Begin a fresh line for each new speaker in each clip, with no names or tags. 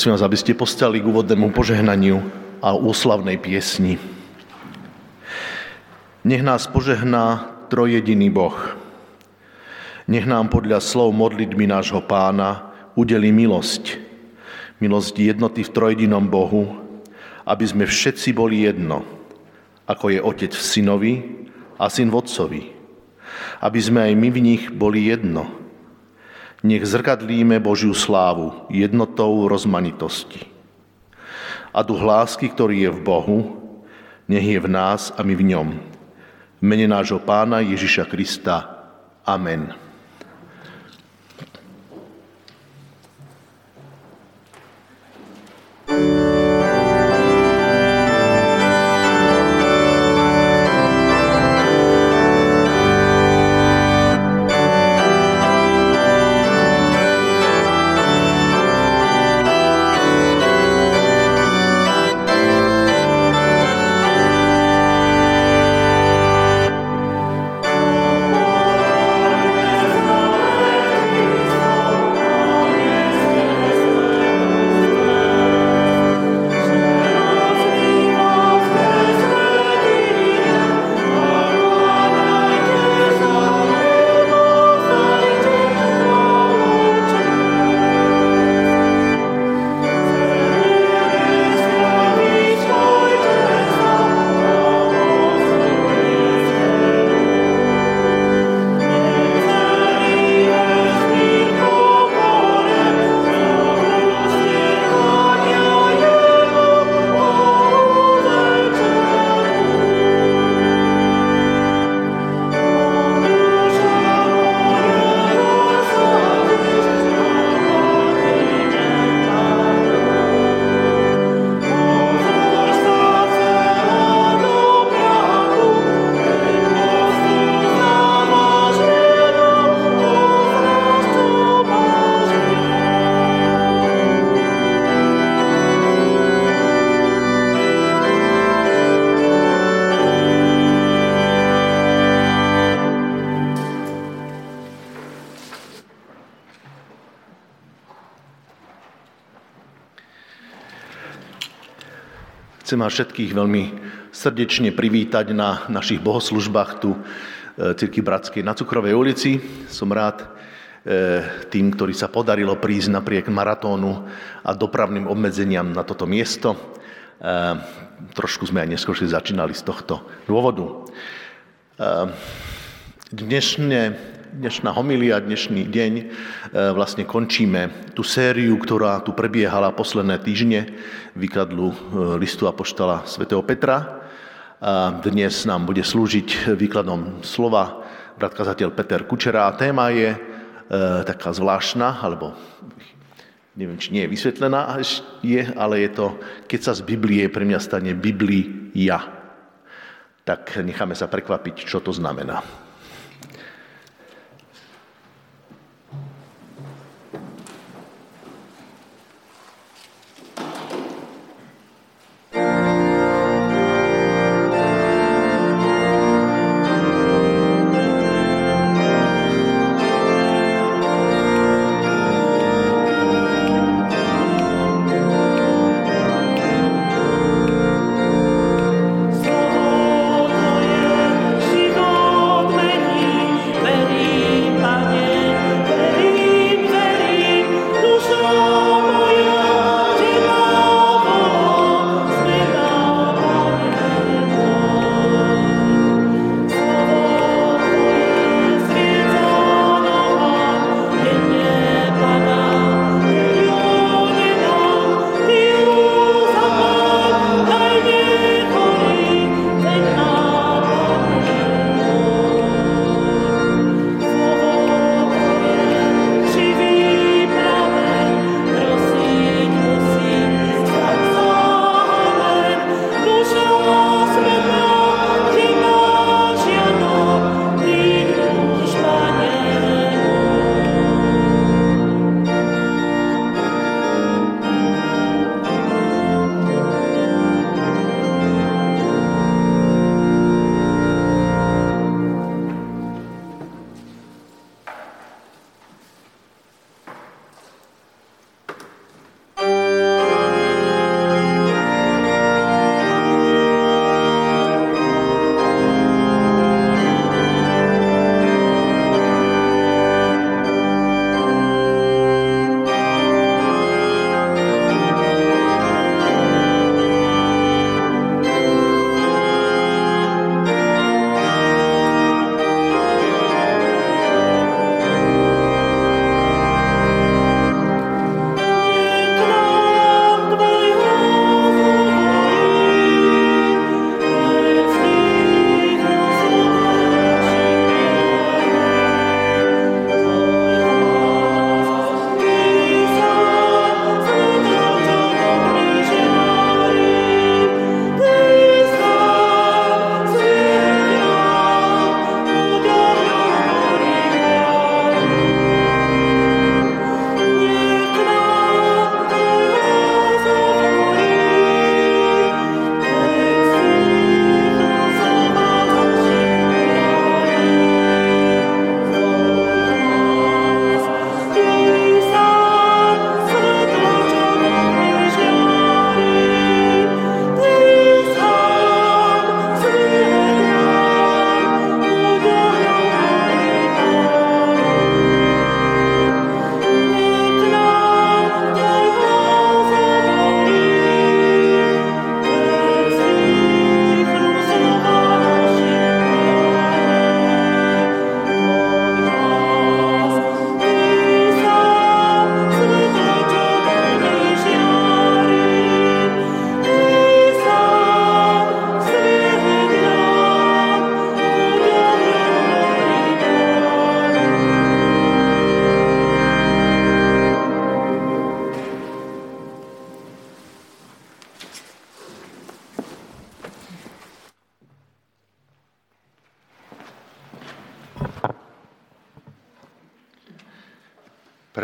Prosím vás, aby ste postali k úvodnému požehnaniu a úslavnej piesni. Nech nás požehná trojediný Boh. Nech nám podľa slov modlitby nášho pána udeli milosť. Milosť jednoty v trojedinom Bohu, aby sme všetci boli jedno, ako je Otec v synovi a syn v Otcovi. Aby sme aj my v nich boli jedno, nech zrkadlíme Božiu slávu jednotou rozmanitosti. A duch lásky, ktorý je v Bohu, nech je v nás a my v ňom. V mene nášho Pána Ježiša Krista. Amen. Chcem vás všetkých veľmi srdečne privítať na našich bohoslužbách tu e, Cirky Bratskej na Cukrovej ulici. Som rád e, tým, ktorí sa podarilo prísť napriek maratónu a dopravným obmedzeniam na toto miesto. E, trošku sme aj neskôršie začínali z tohto dôvodu. Dnešné dnešná homilia, dnešný deň e, vlastne končíme tú sériu, ktorá tu prebiehala posledné týždne výkladlu e, listu Apoštola svätého Petra. A dnes nám bude slúžiť výkladom slova brat kazateľ Peter Kučera. A téma je e, taká zvláštna, alebo neviem, či nie je vysvetlená, je, ale je to, keď sa z Biblie pre mňa stane Biblia. Tak necháme sa prekvapiť, čo to znamená.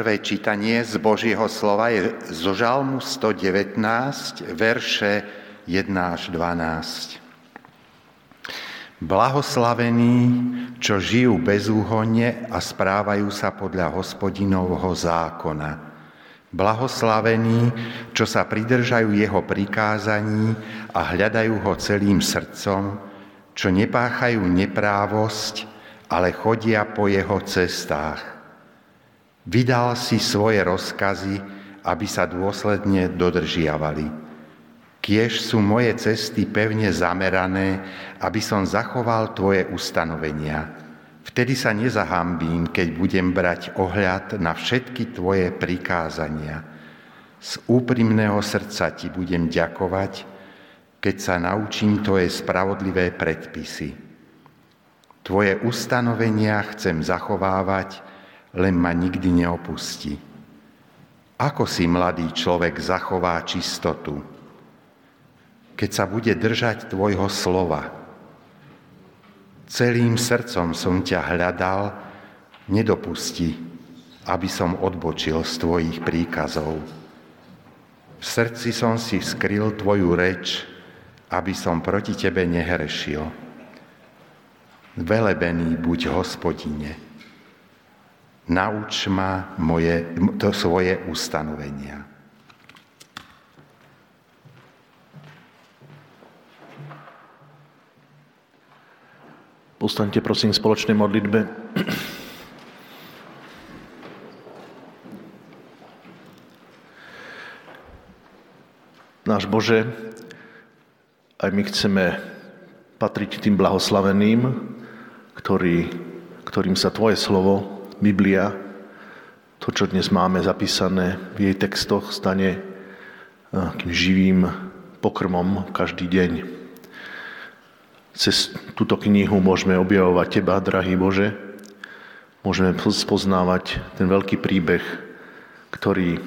Prvé čítanie z Božieho slova je zo Žalmu 119, verše 1 až 12. Blahoslavení, čo žijú bezúhonne a správajú sa podľa hospodinovho zákona. Blahoslavení, čo sa pridržajú jeho prikázaní a hľadajú ho celým srdcom, čo nepáchajú neprávosť, ale chodia po jeho cestách. Vydal si svoje rozkazy, aby sa dôsledne dodržiavali. Kiež sú moje cesty pevne zamerané, aby som zachoval Tvoje ustanovenia. Vtedy sa nezahambím, keď budem brať ohľad na všetky Tvoje prikázania. Z úprimného srdca Ti budem ďakovať, keď sa naučím Tvoje spravodlivé predpisy. Tvoje ustanovenia chcem zachovávať, len ma nikdy neopustí. Ako si mladý človek zachová čistotu, keď sa bude držať tvojho slova? Celým srdcom som ťa hľadal, nedopusti, aby som odbočil z tvojich príkazov. V srdci som si skryl tvoju reč, aby som proti tebe nehrešil. Velebený buď hospodine nauč ma moje, to svoje ustanovenia.
Postaňte prosím v spoločnej modlitbe. Náš Bože, aj my chceme patriť tým blahoslaveným, ktorý, ktorým sa Tvoje slovo Biblia, to, čo dnes máme zapísané v jej textoch, stane takým živým pokrmom každý deň. Cez túto knihu môžeme objavovať Teba, drahý Bože, môžeme spoznávať ten veľký príbeh, ktorý e,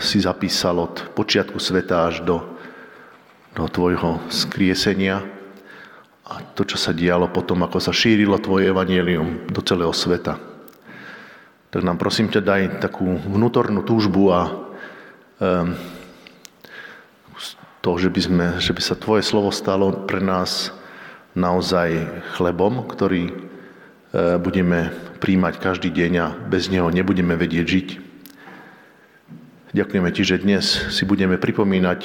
si zapísal od počiatku sveta až do, do Tvojho skriesenia a to, čo sa dialo potom, ako sa šírilo Tvoje evanielium do celého sveta. Tak nám prosím ťa daj takú vnútornú túžbu a um, to, že by, sme, že by sa Tvoje slovo stalo pre nás naozaj chlebom, ktorý uh, budeme príjmať každý deň a bez neho nebudeme vedieť žiť. Ďakujeme Ti, že dnes si budeme pripomínať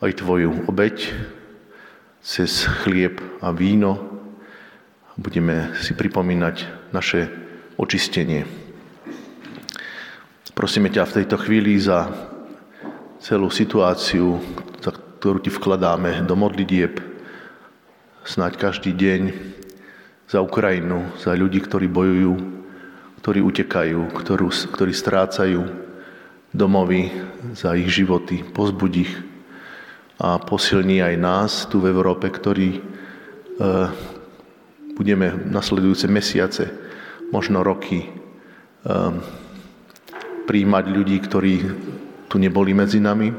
aj Tvoju obeď, cez chlieb a víno. Budeme si pripomínať naše očistenie. Prosíme ťa v tejto chvíli za celú situáciu, ktorú ti vkladáme do modlitieb, snáď každý deň za Ukrajinu, za ľudí, ktorí bojujú, ktorí utekajú, ktorú, ktorí strácajú domovy, za ich životy, pozbudí ich, a posilní aj nás tu v Európe, ktorí e, budeme nasledujúce mesiace, možno roky, e, príjmať ľudí, ktorí tu neboli medzi nami,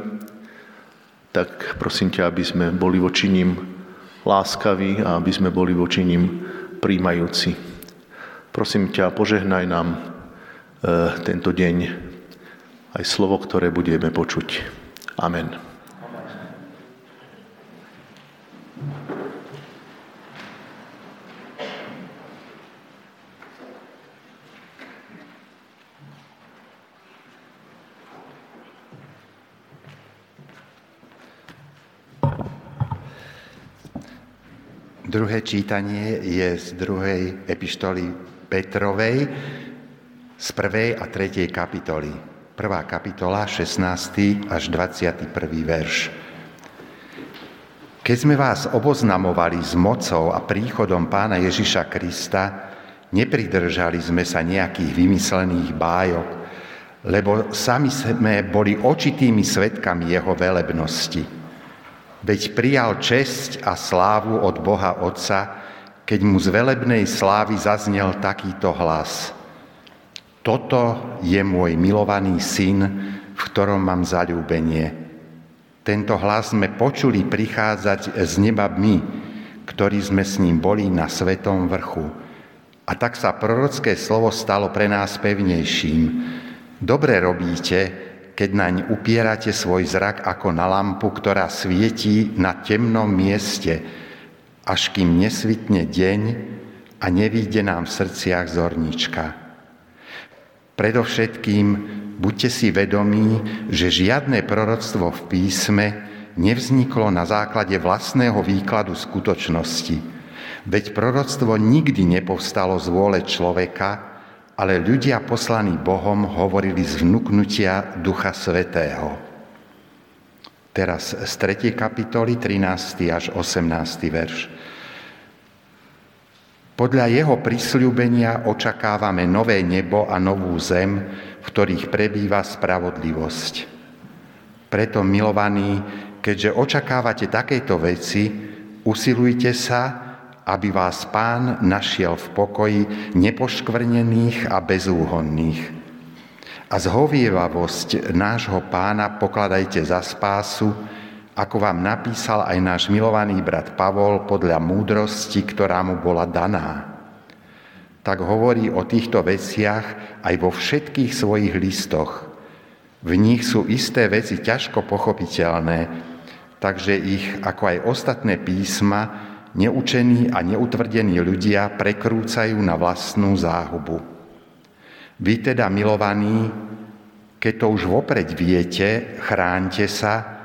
tak prosím ťa, aby sme boli voči ním láskaví a aby sme boli voči ním príjmajúci. Prosím ťa, požehnaj nám e, tento deň aj slovo, ktoré budeme počuť. Amen.
Druhé čítanie je z druhej epištoly Petrovej, z prvej a tretej kapitoly. Prvá kapitola, 16. až 21. verš. Keď sme vás oboznamovali s mocou a príchodom pána Ježiša Krista, nepridržali sme sa nejakých vymyslených bájok, lebo sami sme boli očitými svetkami jeho velebnosti. Veď prijal česť a slávu od Boha Otca, keď mu z velebnej slávy zaznel takýto hlas. Toto je môj milovaný syn, v ktorom mám zalúbenie. Tento hlas sme počuli prichádzať z neba my, ktorí sme s ním boli na svetom vrchu. A tak sa prorocké slovo stalo pre nás pevnejším. Dobre robíte, keď naň upierate svoj zrak ako na lampu, ktorá svietí na temnom mieste, až kým nesvitne deň a nevíde nám v srdciach zornička. Predovšetkým buďte si vedomí, že žiadne proroctvo v písme nevzniklo na základe vlastného výkladu skutočnosti. Veď proroctvo nikdy nepovstalo z vôle človeka, ale ľudia poslaní Bohom hovorili z vnúknutia Ducha Svetého. Teraz z 3. kapitoly 13. až 18. verš. Podľa jeho prisľúbenia očakávame nové nebo a novú zem, v ktorých prebýva spravodlivosť. Preto, milovaní, keďže očakávate takéto veci, usilujte sa, aby vás pán našiel v pokoji nepoškvrnených a bezúhonných. A zhovievavosť nášho pána pokladajte za spásu, ako vám napísal aj náš milovaný brat Pavol podľa múdrosti, ktorá mu bola daná. Tak hovorí o týchto veciach aj vo všetkých svojich listoch. V nich sú isté veci ťažko pochopiteľné, takže ich, ako aj ostatné písma, neučení a neutvrdení ľudia prekrúcajú na vlastnú záhubu. Vy teda, milovaní, keď to už vopred viete, chránte sa,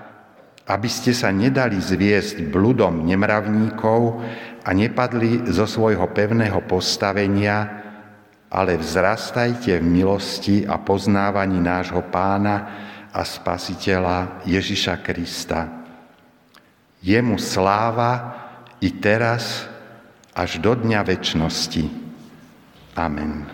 aby ste sa nedali zviesť bludom nemravníkov a nepadli zo svojho pevného postavenia, ale vzrastajte v milosti a poznávaní nášho pána a spasiteľa Ježiša Krista. Jemu sláva i teraz až do dňa väčšnosti. Amen.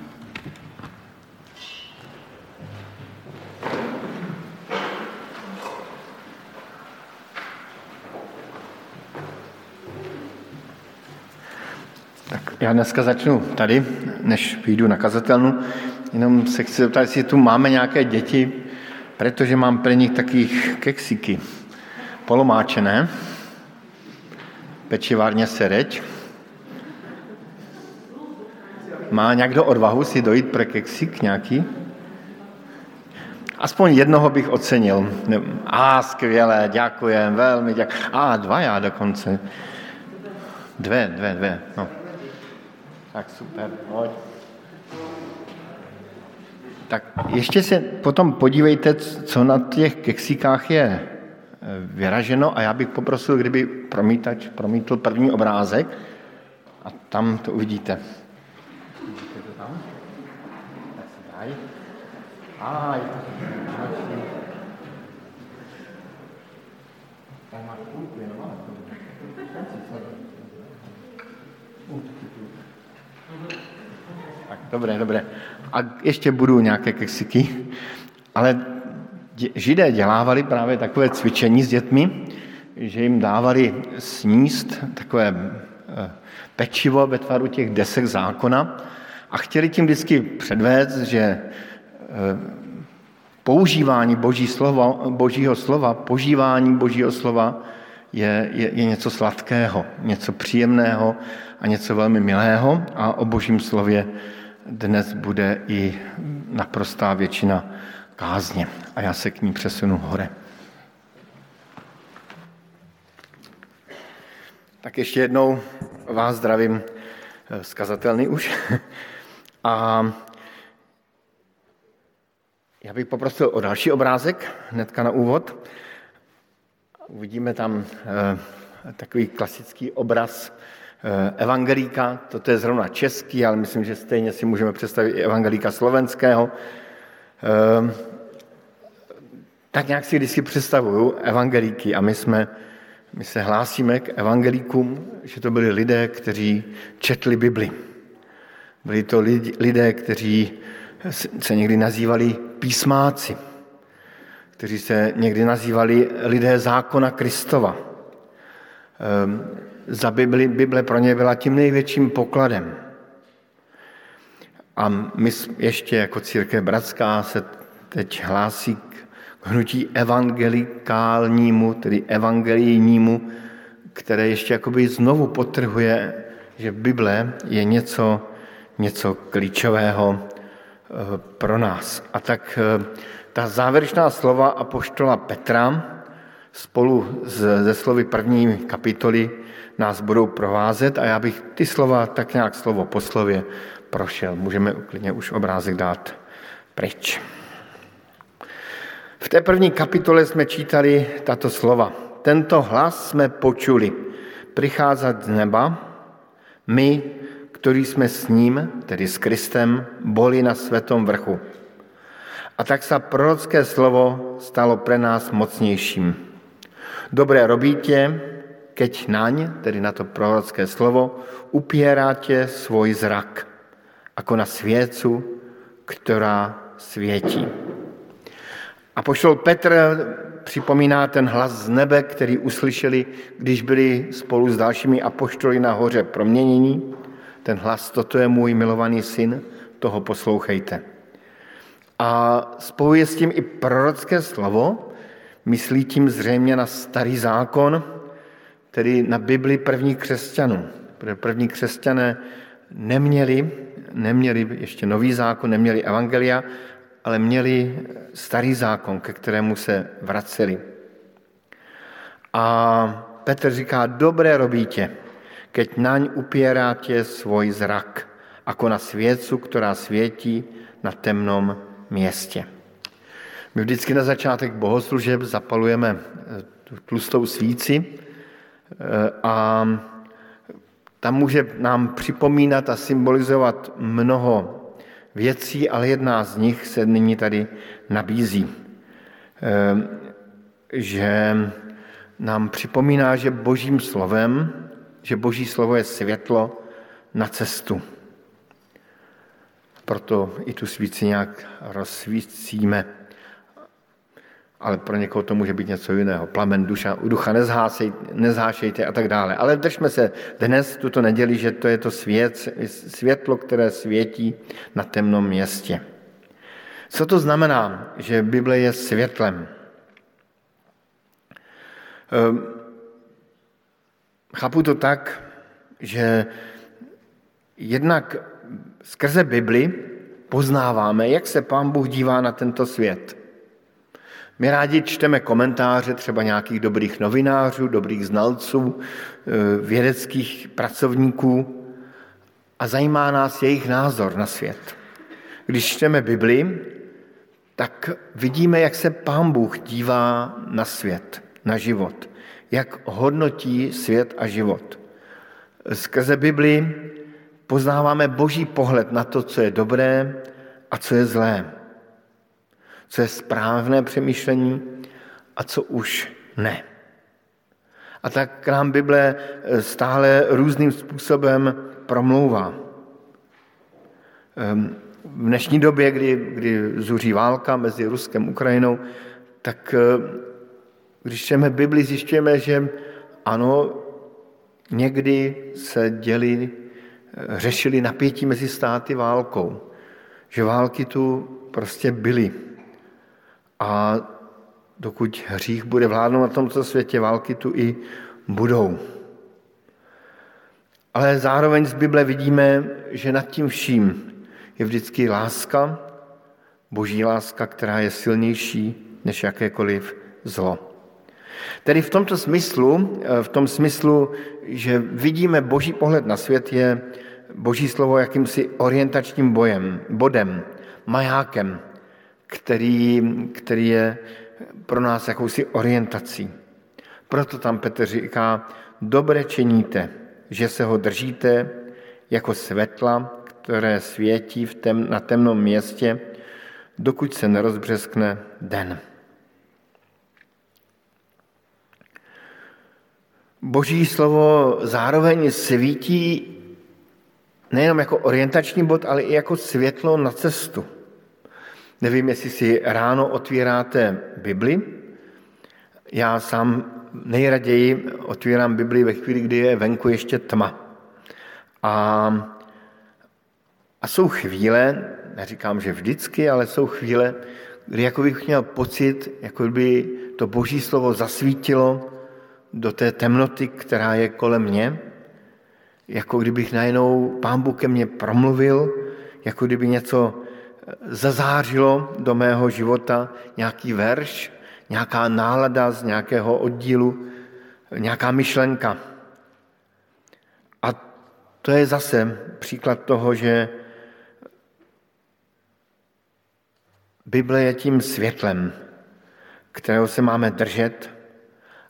Tak já dneska začnu tady, než vyjdu na kazatelnu. Jenom se chci zeptat, jestli tu máme nějaké děti, protože mám pro nich takých keksiky polomáčené, pečivárně Sereď. Má někdo odvahu si dojít pro keksik nějaký? Aspoň jednoho bych ocenil. A skvělé, děkujem, velmi děkujem. A dva já dokonce. Dvě, dvě, dvě. No. Tak super, pojď. Tak ještě se potom podívejte, co na těch keksikách je vyraženo a já bych poprosil, kdyby promítač promítl první obrázek a tam to uvidíte. Tak dobré, dobré. A ještě budou nějaké keksiky, ale židé dělávali právě takové cvičení s dětmi, že jim dávali sníst takové eh, pečivo ve tvaru těch desek zákona a chtěli tím vždycky předvést, že eh, používání boží slova, božího slova, požívání božího slova je, je, je něco sladkého, něco příjemného a něco velmi milého a o božím slově dnes bude i naprostá většina kázně a já se k ní přesunu hore. Tak ještě jednou vás zdravím zkazatelný už. A já bych poprosil o další obrázek, hnedka na úvod. Uvidíme tam eh, takový klasický obraz eh, evangelíka, toto je zrovna český, ale myslím, že stejně si můžeme představit i evangelíka slovenského. Tak nějak si si představuju evangelíky a my jsme my se hlásíme k evangelíkům, že to byli lidé, kteří četli Bibli. Byli to lidé, kteří se někdy nazývali písmáci, kteří se někdy nazývali lidé zákona Kristova. Ehm, za Bibli, Bible pro ně byla tím největším pokladem. A my ještě jako církev bratská se teď hlásí hnutí evangelikálnímu, tedy evangelijnímu, které ještě jakoby znovu potrhuje, že Bible je něco, něco klíčového eh, pro nás. A tak eh, ta závěrečná slova apoštola Petra spolu se slovy první kapitoly nás budou provázet a já bych ty slova tak nějak slovo po slově prošel. Můžeme klidně už obrázek dát pryč. V té první kapitole jsme čítali tato slova. Tento hlas jsme počuli přicházet z neba, my, kteří jsme s ním, tedy s Kristem, boli na světom vrchu. A tak se prorocké slovo stalo pre nás mocnějším. Dobré robíte, keď naň, tedy na to prorocké slovo, upíráte svůj zrak, jako na svěcu, která světí. A pošel Petr připomíná ten hlas z nebe, který uslyšeli, když byli spolu s dalšími apoštoly na hoře proměnění. Ten hlas, toto je můj milovaný syn, toho poslouchejte. A spojuje s tím i prorocké slovo, myslí tím zřejmě na starý zákon, tedy na Bibli prvních křesťanů. Protože první křesťané neměli, neměli ještě nový zákon, neměli evangelia, ale měli starý zákon, ke kterému se vraceli. A Petr říká, dobré robíte, keď naň upíráte svůj zrak, jako na svěcu, která světí na temnom městě. My vždycky na začátek bohoslužeb zapalujeme eh, tlustou svíci eh, a tam může nám připomínat a symbolizovat mnoho věcí, ale jedna z nich se nyní tady nabízí. Ehm, že nám připomíná, že božím slovem, že boží slovo je světlo na cestu. Proto i tu svíci nějak rozsvícíme ale pro někoho to může být něco jiného. Plamen duša, ducha nezhásej, nezhášejte a tak dále. Ale držme se dnes, tuto neděli, že to je to svět, světlo, které světí na temnom městě. Co to znamená, že Bible je světlem? Ehm, chápu to tak, že jednak skrze Bibli poznáváme, jak se Pán Bůh dívá na tento svět – my rádi čteme komentáře třeba nějakých dobrých novinářů, dobrých znalců, eh, vědeckých pracovníků a zajímá nás jejich názor na svět. Když čteme Bibli, tak vidíme, jak se Pán Bůh dívá na svět, na život, jak hodnotí svět a život. Skrze Bibli poznáváme boží pohled na to, co je dobré a co je zlé co je správné přemýšlení a co už ne. A tak k nám Bible eh, stále různým způsobem promlouvá. Ehm, v dnešní době, kdy, kdy zuří válka mezi Ruskem a Ukrajinou, tak eh, když čteme Bibli, zjišťujeme, že ano, někdy se děli, eh, řešili napětí mezi státy válkou. Že války tu prostě byly. A dokud hřích bude vládnout na tomto světě, války tu i budou. Ale zároveň z Bible vidíme, že nad tím vším je vždycky láska, boží láska, která je silnější než jakékoliv zlo. Tedy v tomto smyslu, v tom smyslu, že vidíme boží pohled na svět, je boží slovo jakýmsi orientačním bojem, bodem, majákem, který, který je pro nás jakousi orientací. Proto tam Petr říká, dobře činíte, že se ho držíte jako světla, které světí v tem, na temnom městě, dokud se nerozbřeskne den. Boží slovo zároveň svítí nejenom jako orientační bod, ale i jako světlo na cestu. Nevím, jestli si ráno otvíráte Bibli. Já sám nejraději otvírám Bibli ve chvíli, kdy je venku ještě tma. A, a jsou chvíle, neříkám, že vždycky, ale jsou chvíle, kdy jako bych měl pocit, jako by to boží slovo zasvítilo do té temnoty, která je kolem mě, jako kdybych najednou pán Bůh ke mně promluvil, jako kdyby něco zazářilo do mého života, nějaký verš, nějaká nálada z nějakého oddílu, nějaká myšlenka. A to je zase příklad toho, že Bible je tím světlem, kterého se máme držet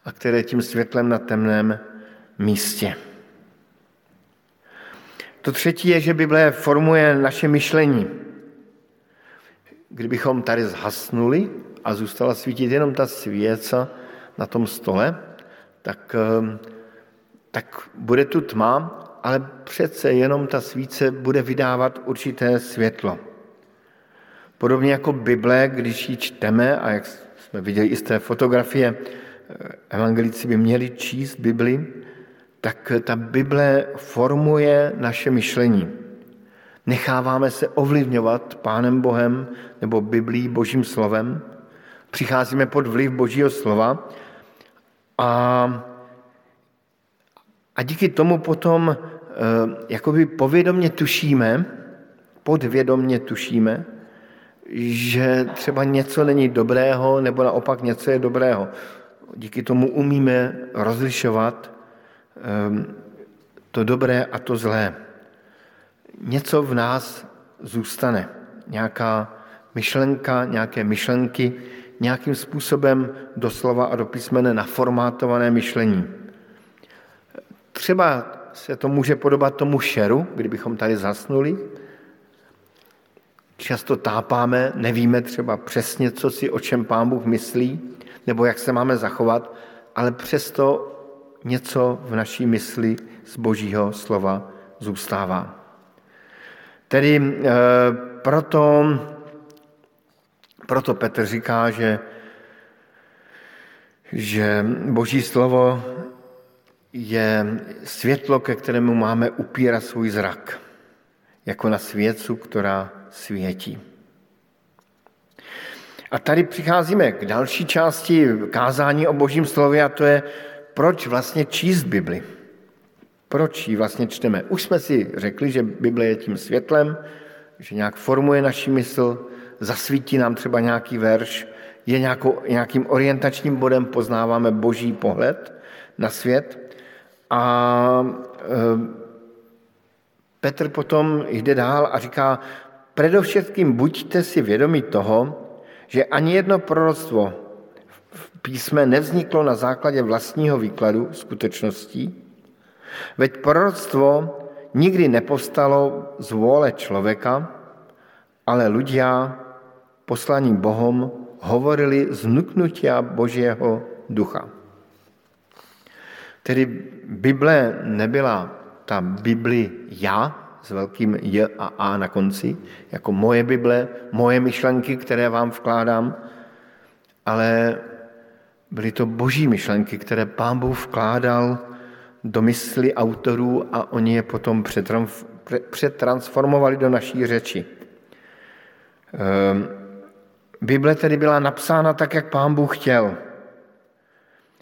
a které je tím světlem na temném místě. To třetí je, že Bible formuje naše myšlení. Kdybychom tady zhasnuli a zůstala svítit jenom ta svěca na tom stole, tak, ehm, tak bude tu tma, ale přece jenom ta svíce bude vydávat určité světlo. Podobně jako Bible, když ji čteme, a jak jsme viděli i z té fotografie, eh, evangelici by měli číst Bibli, tak ta Bible formuje naše myšlení. Necháváme se ovlivňovat Pánem Bohem nebo Biblí, Božím slovem, přicházíme pod vliv Božího slova a, a díky tomu potom e, jakoby povědomně tušíme, podvědomně tušíme, že třeba něco není dobrého, nebo naopak něco je dobrého. Díky tomu umíme rozlišovat ehm, to dobré a to zlé. Něco v nás zůstane, nějaká myšlenka, nějaké myšlenky, nějakým způsobem doslova a do písmene naformátované myšlení. Třeba se to může podobat tomu šeru, kdybychom tady zasnuli, Často tápáme, nevíme třeba přesně, co si o čem Pán Bůh myslí, nebo jak se máme zachovat, ale přesto něco v naší mysli z Božího slova zůstává. Tedy e, proto, proto Petr říká, že, že Boží slovo je světlo, ke kterému máme upírat svůj zrak, jako na svěcu, která světí. A tady přicházíme k další části kázání o božím slově a to je, proč vlastně číst Bibli. Proč ji vlastně čteme? Už jsme si řekli, že Bible je tím světlem, že nějak formuje naši mysl, zasvítí nám třeba nějaký verš, je nějakou, nějakým orientačním bodem, poznáváme boží pohled na svět. A e, Petr potom jde dál a říká, Predovšetkým buďte si vědomi toho, že ani jedno proroctvo v písme nevzniklo na základě vlastního výkladu skutečností, veď proroctvo nikdy nepovstalo z vôle člověka, ale ľudia poslaní Bohom hovorili z nuknutia Božího ducha. Tedy Bible nebyla ta Bibli já, s velkým J a A na konci, jako moje Bible, moje myšlenky, které vám vkládám, ale byly to boží myšlenky, které pán Bůh vkládal do mysli autorů a oni je potom přetransformovali do naší řeči. Ehm, Bible tedy byla napsána tak, jak pán Bůh chtěl.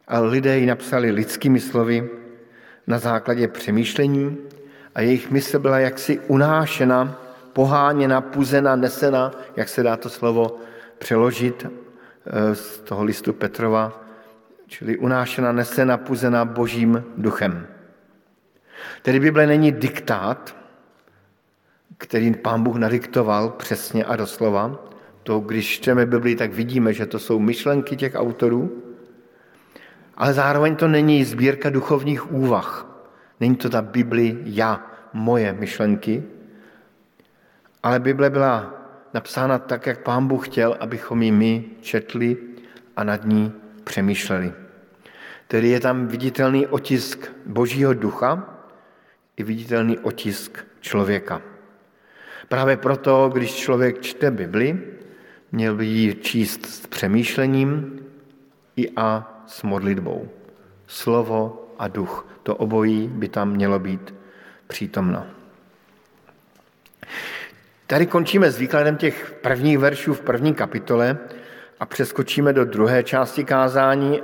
A lidé ji napsali lidskými slovy na základě přemýšlení, a jejich mysl byla jaksi unášena, poháněna, puzena, nesena, jak se dá to slovo přeložit eh, z toho listu Petrova, čili unášena, nesena, puzena božím duchem. Tedy Bible není diktát, který pán Bůh nadiktoval přesně a doslova. To, když čteme Bibli, tak vidíme, že to jsou myšlenky těch autorů, ale zároveň to není sbírka duchovních úvah. Není to ta Bibli já, moje myšlenky, ale Bible byla napsána tak, jak Pán Bůh chtěl, abychom ji my četli a nad ní přemýšleli. Tedy je tam viditelný otisk Božího ducha i viditelný otisk člověka. Právě proto, když člověk čte Bibli, měl by ji číst s přemýšlením i a s modlitbou. Slovo a duch. To obojí by tam mělo být přítomno. Tady končíme s výkladem těch prvních veršů v první kapitole a přeskočíme do druhé části kázání,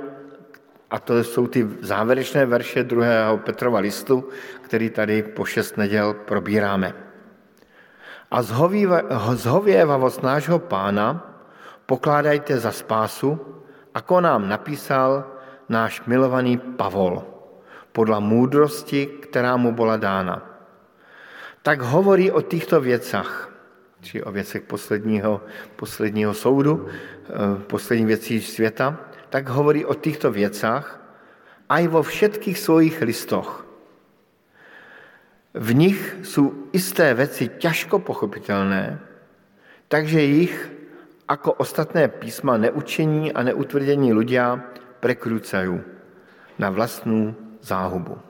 A to jsou ty závěrečné verše druhého Petrova listu, který tady po šest neděl probíráme. A zhověvavost nášho pána pokládajte za spásu, ako nám napísal náš milovaný Pavol, podle múdrosti, která mu byla dána. Tak hovorí o těchto věcech, či o věcech posledního, posledního soudu, eh, poslední věcí světa, tak hovorí o těchto věcech i vo všetkých svojich listoch. V nich jsou isté věci těžko pochopitelné, takže jich jako ostatné písma neučení a neutvrdění ľudia prekrúcajú na vlastnú záhubu.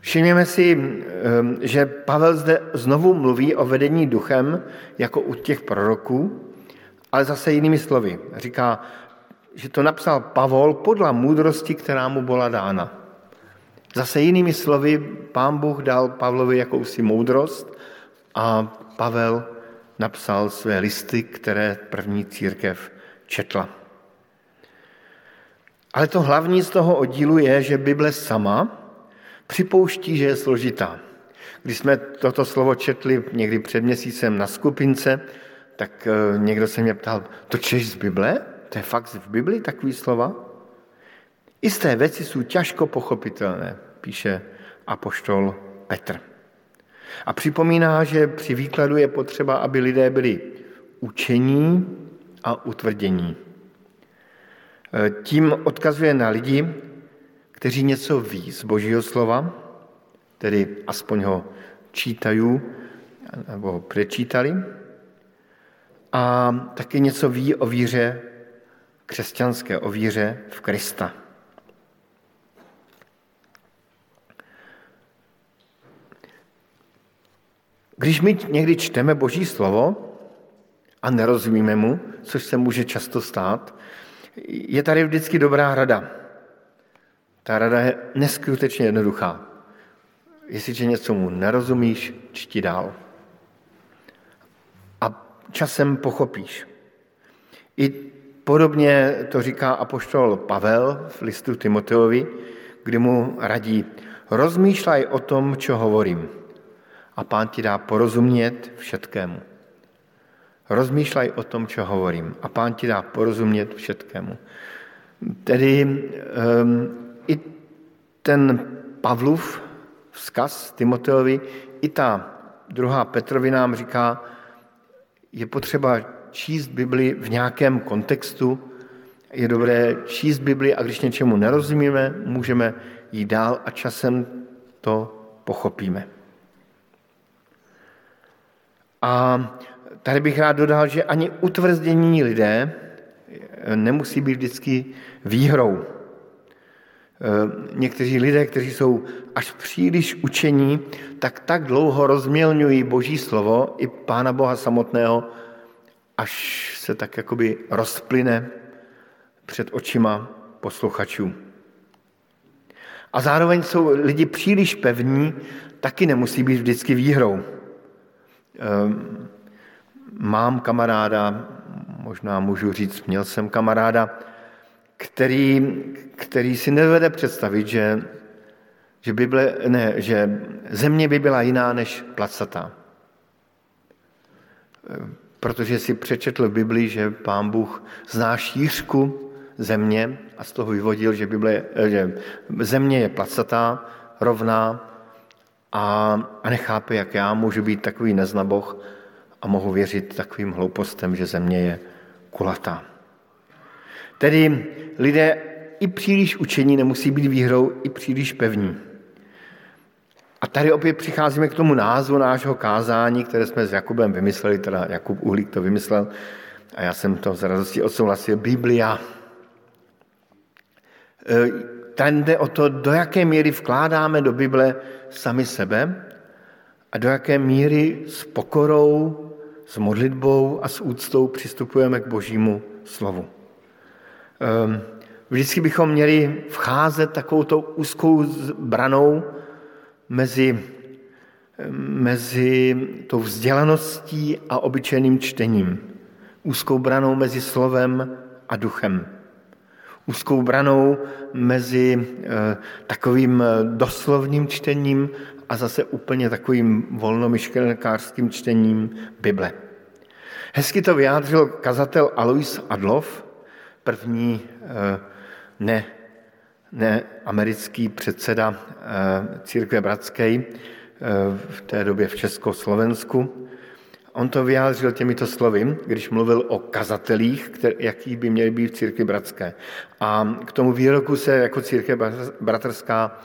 Všimněme si, ehm, že Pavel zde znovu mluví o vedení duchem jako u těch proroků, ale zase jinými slovy. Říká, že to napsal Pavol podle moudrosti, která mu byla dána. Zase jinými slovy, pán Bůh dal Pavlovi jakousi moudrost a Pavel napsal své listy, které první církev četla. Ale to hlavní z toho oddílu je, že Bible sama připouští, že je složitá. Když jsme toto slovo četli někdy před měsícem na skupince, tak eh, někdo se mě ptal, to češ z Bible? To je fakt v Bibli takový slova? Isté věci jsou těžko pochopitelné, píše apoštol Petr. A připomíná, že při výkladu je potřeba, aby lidé byli učení a utvrdění. E, tím odkazuje na lidi, kteří něco ví z Božího slova, tedy aspoň ho čítají nebo ho přečítali, a taky něco ví o víře křesťanské, o víře v Krista. Když my někdy čteme Boží slovo a nerozumíme mu, což se může často stát, je tady vždycky dobrá rada. Ta rada je neskutečně jednoduchá. Jestliže něco mu nerozumíš, čti dál. A časem pochopíš. I podobně to říká apoštol Pavel v listu Timoteovi, kdy mu radí, rozmýšlej o tom, co hovorím a pán ti dá porozumět všetkému. Rozmýšlej o tom, co hovorím a pán ti dá porozumět všetkému. Tedy um, i ten Pavlův vzkaz Timoteovi, i ta druhá Petrovi nám říká, je potřeba číst Bibli v nějakém kontextu, je dobré číst Bibli a když něčemu nerozumíme, můžeme jít dál a časem to pochopíme. A tady bych rád dodal, že ani utvrdění lidé nemusí být vždycky výhrou. Někteří lidé, kteří jsou až příliš učení, tak tak dlouho rozmělňují Boží slovo i Pána Boha samotného, až se tak jakoby rozplyne před očima posluchačů. A zároveň jsou lidi příliš pevní, taky nemusí být vždycky výhrou. Ehm, mám kamaráda, možná můžu říct, měl jsem kamaráda, který, který si nevede představit, že, že, Bible, ne, že země by byla jiná než placatá. Protože si přečetl v Biblii, že pán Bůh zná šířku země a z toho vyvodil, že, Bible, že země je placatá, rovná a, a nechápe, jak já můžu být takový neznaboch a mohu věřit takovým hloupostem, že země je kulatá. Tedy lidé i příliš učení nemusí být výhrou, i příliš pevní. A tady opět přicházíme k tomu názvu nášho kázání, které jsme s Jakubem vymysleli, teda Jakub Uhlík to vymyslel a já jsem to z radosti odsouhlasil, Biblia. E, tam jde o to, do jaké míry vkládáme do Bible sami sebe a do jaké míry s pokorou, s modlitbou a s úctou přistupujeme k božímu slovu. Ehm, vždycky bychom měli vcházet takovou úzkou branou mezi, mezi tou vzdělaností a obyčejným čtením. Úzkou branou mezi slovem a duchem. úzkou branou mezi eh, takovým doslovným čtením a zase úplně takovým volnomyšlenkářským čtením Bible. Hezky to vyjádřil kazatel Alois Adlov, první ne, ne americký předseda církve bratské v té době v Československu. On to vyjádřil těmito slovy, když mluvil o kazatelích, který, jaký by měli být v církvi bratské. A k tomu výroku se jako církev bratrská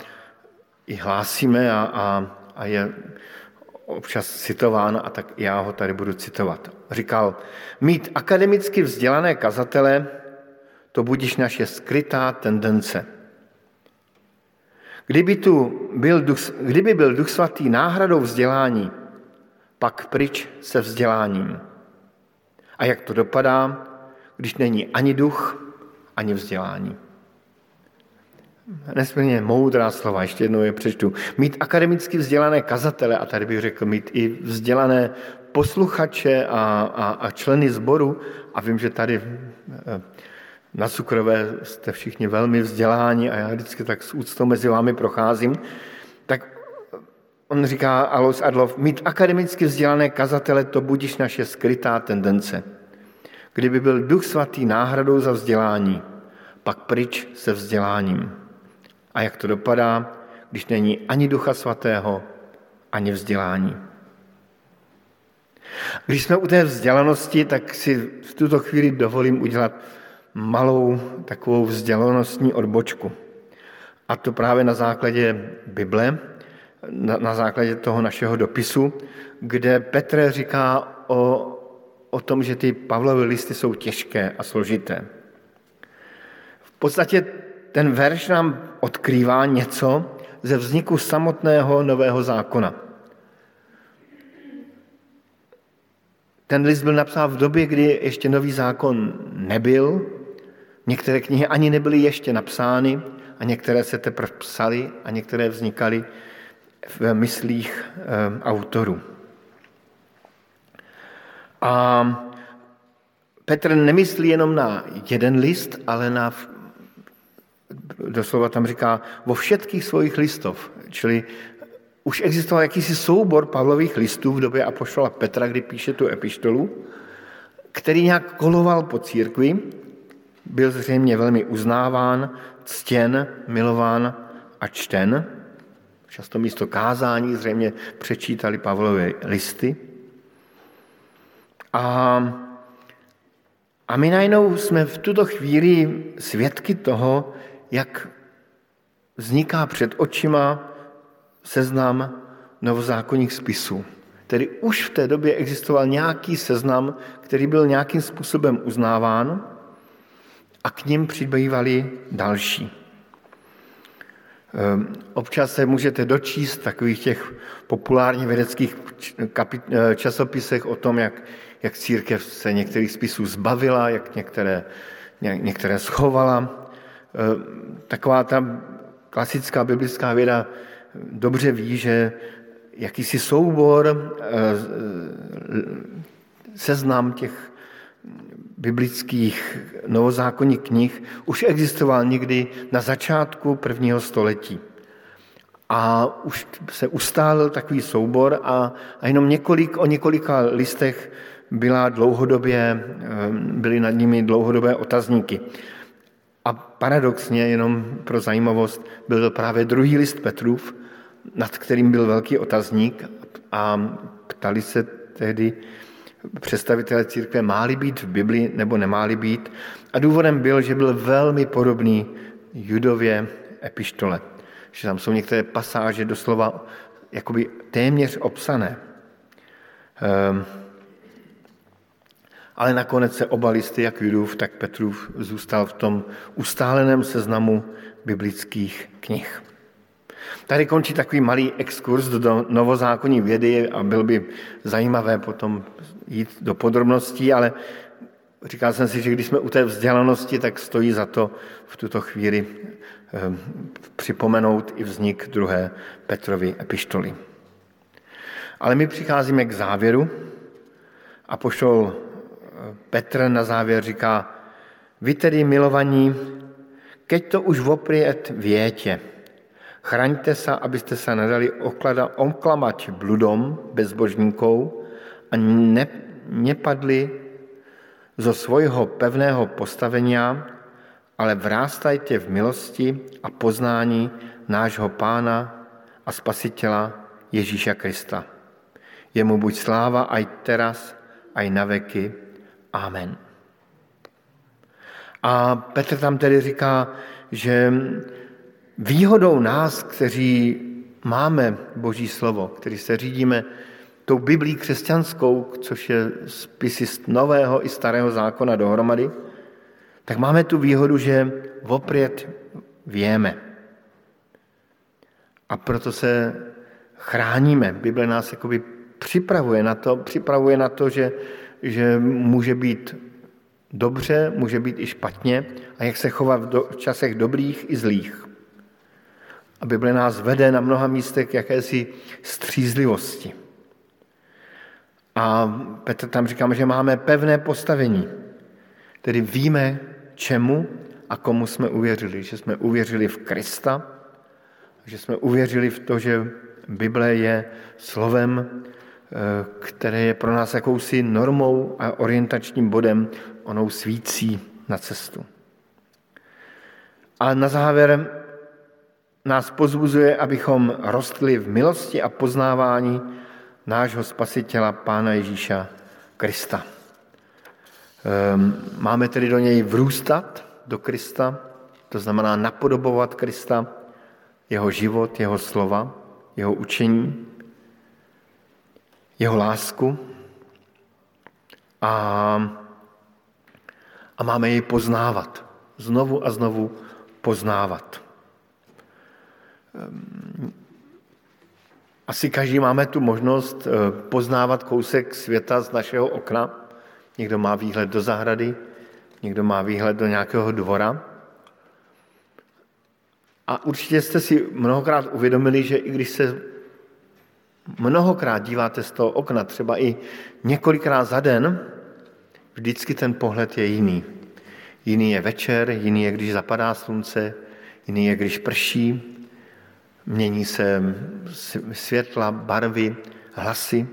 i hlásíme a, a, a je občas citován a tak já ho tady budu citovat. Říkal, mít akademicky vzdělané kazatele, to budíš naše skrytá tendence. Kdyby, tu byl duch, kdyby byl duch svatý náhradou vzdělání, pak pryč se vzděláním. A jak to dopadá, když není ani duch, ani vzdělání? Nesmírně moudrá slova, ještě jednou je přečtu. Mít akademicky vzdělané kazatele, a tady bych řekl mít i vzdělané posluchače a, a, a členy sboru, a vím, že tady eh, na Cukrové jste všichni velmi vzděláni a já vždycky tak s úctou mezi vámi procházím, tak on říká Alois Adlov, mít akademicky vzdělané kazatele, to budíš naše skrytá tendence. Kdyby byl duch svatý náhradou za vzdělání, pak pryč se vzděláním. A jak to dopadá, když není ani ducha svatého, ani vzdělání. Když jsme u té vzdělanosti, tak si v tuto chvíli dovolím udělat malou takovou vzdělanostní odbočku. A to právě na základě Bible, na, na základě toho našeho dopisu, kde Petr říká o, o tom, že ty Pavlovy listy jsou těžké a složité. V podstatě ten verš nám odkrývá něco ze vzniku samotného nového zákona. Ten list byl napsán v době, kdy ještě nový zákon nebyl, některé knihy ani nebyly ještě napsány a některé se teprve psaly a některé vznikaly v myslích eh, autorů. A Petr nemyslí jenom na jeden list, ale na, doslova tam říká, vo všetkých svojich listov. Čili už existoval jakýsi soubor Pavlových listů v době Apoštola Petra, kdy píše tu epištolu, který nějak koloval po církvi, byl zřejmě velmi uznáván, ctěn, milován a čten často místo kázání zřejmě přečítali Pavlovy listy. A, a my najednou jsme v tuto chvíli svědky toho, jak vzniká před očima seznam novozákonních spisů. Tedy už v té době existoval nějaký seznam, který byl nějakým způsobem uznáván a k ním přibývali další. Ehm, občas se můžete dočíst v takových těch populárně vědeckých eh, časopisech o tom, jak, jak církev se některých spisů zbavila, jak některé, některé schovala. Ehm, taková ta klasická biblická věda dobře ví, že jakýsi soubor, eh, seznam těch biblických novozákonních knih už existoval někdy na začátku prvního století. A už se ustálil takový soubor a, a jenom několik, o několika listech byla dlouhodobě, eh, byly nad nimi dlouhodobé otazníky. A paradoxně, jenom pro zajímavost, byl to právě druhý list Petrův, nad kterým byl velký otazník a ptali se tehdy představitelé církve máli být v Biblii nebo nemáli být. A důvodem byl, že byl velmi podobný Judově epištole. Že tam jsou některé pasáže doslova jakoby téměř obsané. Um, ale nakonec se oba listy, jak Judův, tak Petrův, zůstal v tom ustáleném seznamu biblických knih. Tady končí takový malý exkurs do novozákonní vědy a byl by zajímavé potom jít do podrobností, ale říkal jsem si, že když jsme u té vzdělanosti, tak stojí za to v tuto chvíli eh, připomenout i vznik druhé Petrovy epištoly. Ale my přicházíme k závěru a pošel eh, Petr na závěr říká, vy tedy milovaní, keď to už vopriet viete, chraňte se, abyste se nedali oklamať bludom bezbožníkov a ne, nepadli zo svojho pevného postavenia, ale vrástajte v milosti a poznání nášho Pána a Spasitela Ježíša Krista. Jemu buď sláva aj teraz, aj na veky. Amen. A Petr tam tedy říká, že výhodou nás, kteří máme Boží slovo, který se řídíme tou Biblí křesťanskou, což je spisy z nového i starého zákona dohromady, tak máme tu výhodu, že opět víme. A proto se chráníme. Bible nás jakoby připravuje na to, připravuje na to, že, že může být dobře, může být i špatně a jak se chovat v, do, v časech dobrých i zlých. A Bible nás vede na mnoha místech k jakési střízlivosti. A Petr tam říká, že máme pevné postavení, tedy víme, čemu a komu jsme uvěřili. Že jsme uvěřili v Krista, že jsme uvěřili v to, že Bible je slovem, eh, které je pro nás jakousi normou a orientačním bodem, onou svící na cestu. A na závěr nás pozbuzuje, abychom rostli v milosti a poznávání nášho spasitela, Pána Ježíša Krista. Ehm, máme tedy do něj vrůstat, do Krista, to znamená napodobovat Krista, jeho život, jeho slova, jeho učení, jeho lásku a, a máme jej poznávat, znovu a znovu poznávat. Ehm, asi každý máme tu možnost eh, poznávat kousek světa z našeho okna. Někdo má výhled do zahrady, někdo má výhled do nějakého dvora. A určitě jste si mnohokrát uvědomili, že i když se mnohokrát díváte z toho okna, třeba i několikrát za den, vždycky ten pohled je jiný. Jiný je večer, jiný je, když zapadá slunce, jiný je, když prší, mění se světla, barvy, hlasy.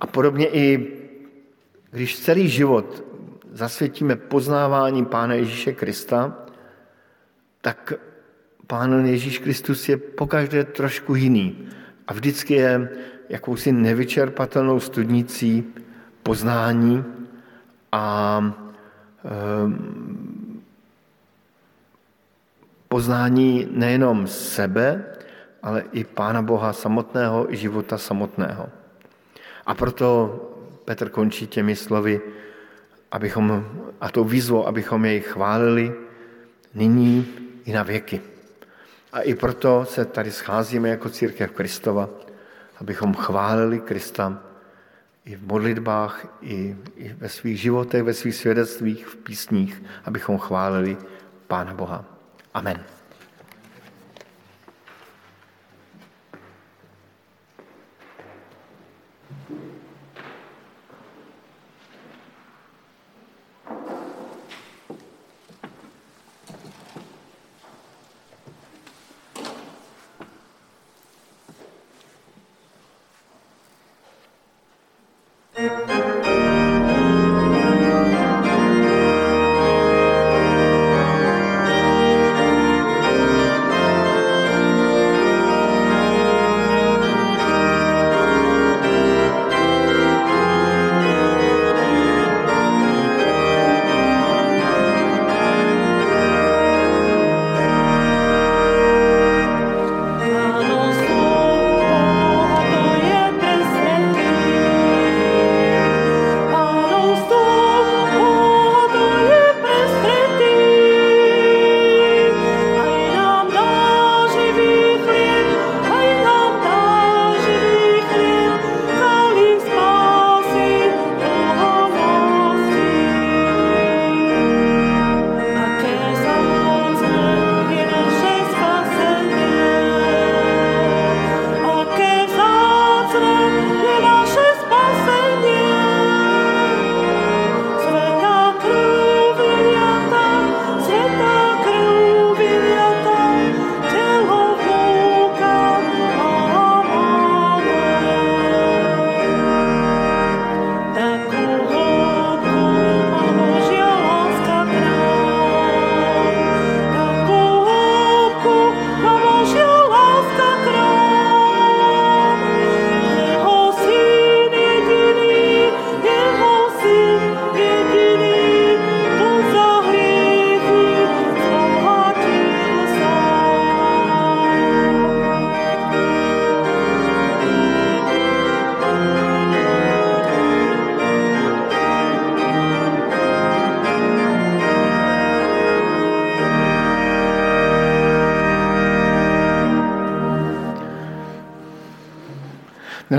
A podobně i když celý život zasvětíme poznávání Pána Ježíše Krista, tak Pán Ježíš Kristus je pokaždé trošku jiný a vždycky je jakousi nevyčerpatelnou studnicí poznání a ehm, poznání nejenom sebe, ale i Pána Boha samotného, i života samotného. A proto Petr končí těmi slovy, abychom, a tou výzvou, abychom jej chválili nyní i na věky. A i proto se tady scházíme jako církev Kristova, abychom chválili Krista i v modlitbách, i, i ve svých životech, ve svých svědectvích, v písních, abychom chválili Pána Boha. Amen.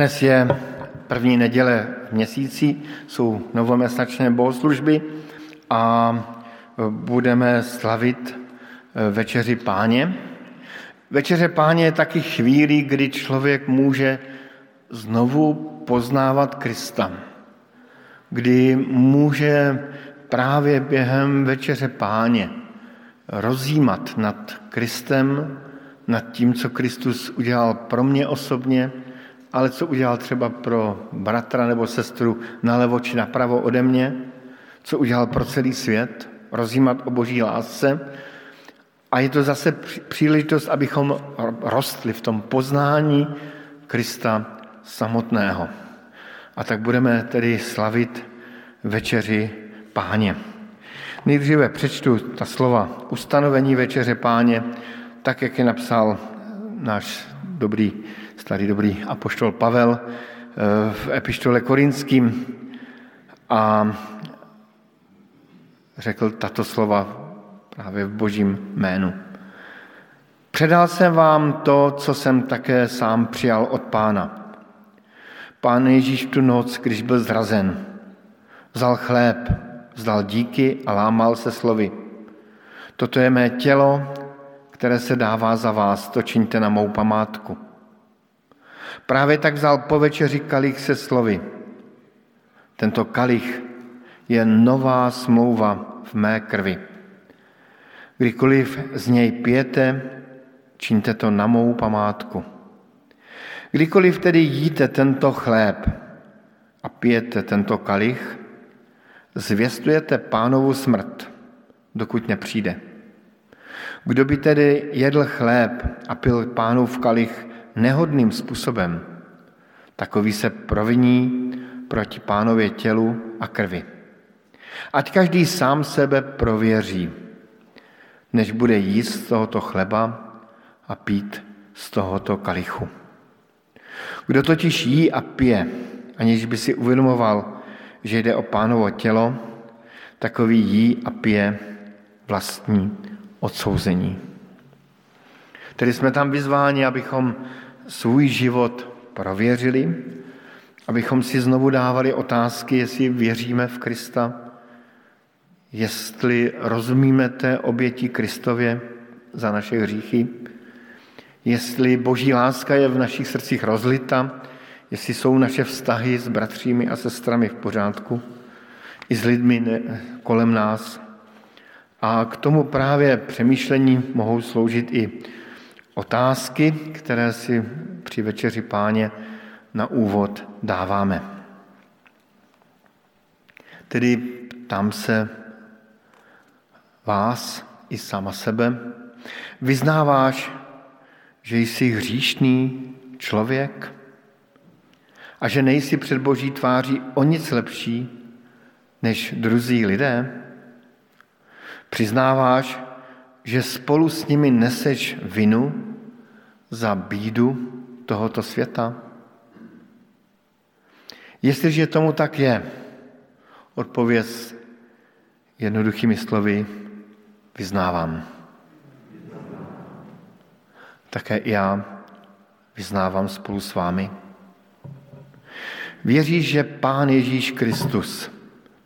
Dnes je první neděle v měsíci, jsou novoměsíčné bohoslužby a budeme slavit eh, večeři páně. Večeře páně je taky chvíli, kdy člověk může znovu poznávat Krista. Kdy může právě během večeře páně rozjímat nad Kristem, nad tím, co Kristus udělal pro mě osobně, ale co udělal třeba pro bratra nebo sestru nalevo či napravo ode mě, co udělal pro celý svět, rozjímat o boží lásce. A je to zase příležitost, abychom rostli v tom poznání Krista samotného. A tak budeme tedy slavit večeři páně. Nejdříve přečtu ta slova ustanovení večeře páně, tak, jak je napsal náš dobrý, starý dobrý apoštol Pavel eh, v epištole Korinským a řekl tato slova právě v božím jménu. Předal jsem vám to, co jsem také sám přijal od pána. Pán Ježíš tu noc, když byl zrazen, vzal chléb, vzdal díky a lámal se slovy. Toto je mé tělo, které se dává za vás, to čiňte na mou památku. Právě tak vzal po večeři kalich se slovy. Tento kalich je nová smlouva v mé krvi. Kdykoliv z něj pijete, čiňte to na mou památku. Kdykoliv tedy jíte tento chléb a pijete tento kalich, zvěstujete pánovu smrt, dokud nepřijde. Kdo by tedy jedl chléb a pil pánův kalich nehodným způsobem, takový se proviní proti pánově tělu a krvi. Ať každý sám sebe prověří, než bude jíst z tohoto chleba a pít z tohoto kalichu. Kdo totiž jí a pije, aniž by si uvědomoval, že jde o pánovo tělo, takový jí a pije vlastní odsouzení. Tedy jsme tam vyzváni, abychom svůj život prověřili, abychom si znovu dávali otázky, jestli věříme v Krista, jestli rozumíme té oběti Kristově za naše hříchy, jestli boží láska je v našich srdcích rozlita, jestli jsou naše vztahy s bratřími a sestrami v pořádku, i s lidmi kolem nás. A k tomu právě přemýšlení mohou sloužit i otázky, které si při večeři páně na úvod dáváme. Tedy tam se vás i sama sebe. Vyznáváš, že jsi hříšný člověk a že nejsi před boží tváří o nic lepší než druzí lidé? Přiznáváš, že spolu s nimi neseš vinu za bídu tohoto světa? Jestliže tomu tak je, odpověz jednoduchými slovy vyznávám. Také já vyznávám spolu s vámi. Věříš, že Pán Ježíš Kristus,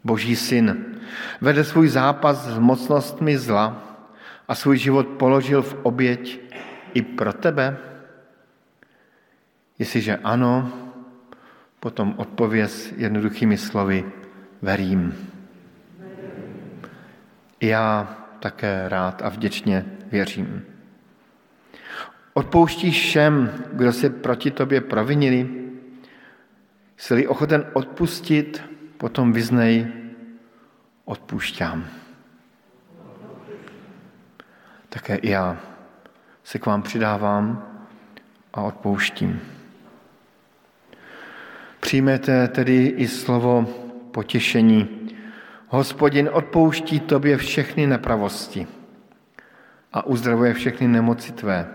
Boží syn, vede svůj zápas s mocnostmi zla a svůj život položil v oběť i pro tebe? Jestliže ano, potom odpověz jednoduchými slovy verím. Já také rád a vděčně věřím. Odpouštíš všem, kdo se proti tobě provinili? Jsi ochoten odpustit, potom vyznej, odpušťám. Také i já se k vám přidávám a odpouštím. Přijmete tedy i slovo potěšení. Hospodin odpouští tobě všechny nepravosti a uzdravuje všechny nemoci tvé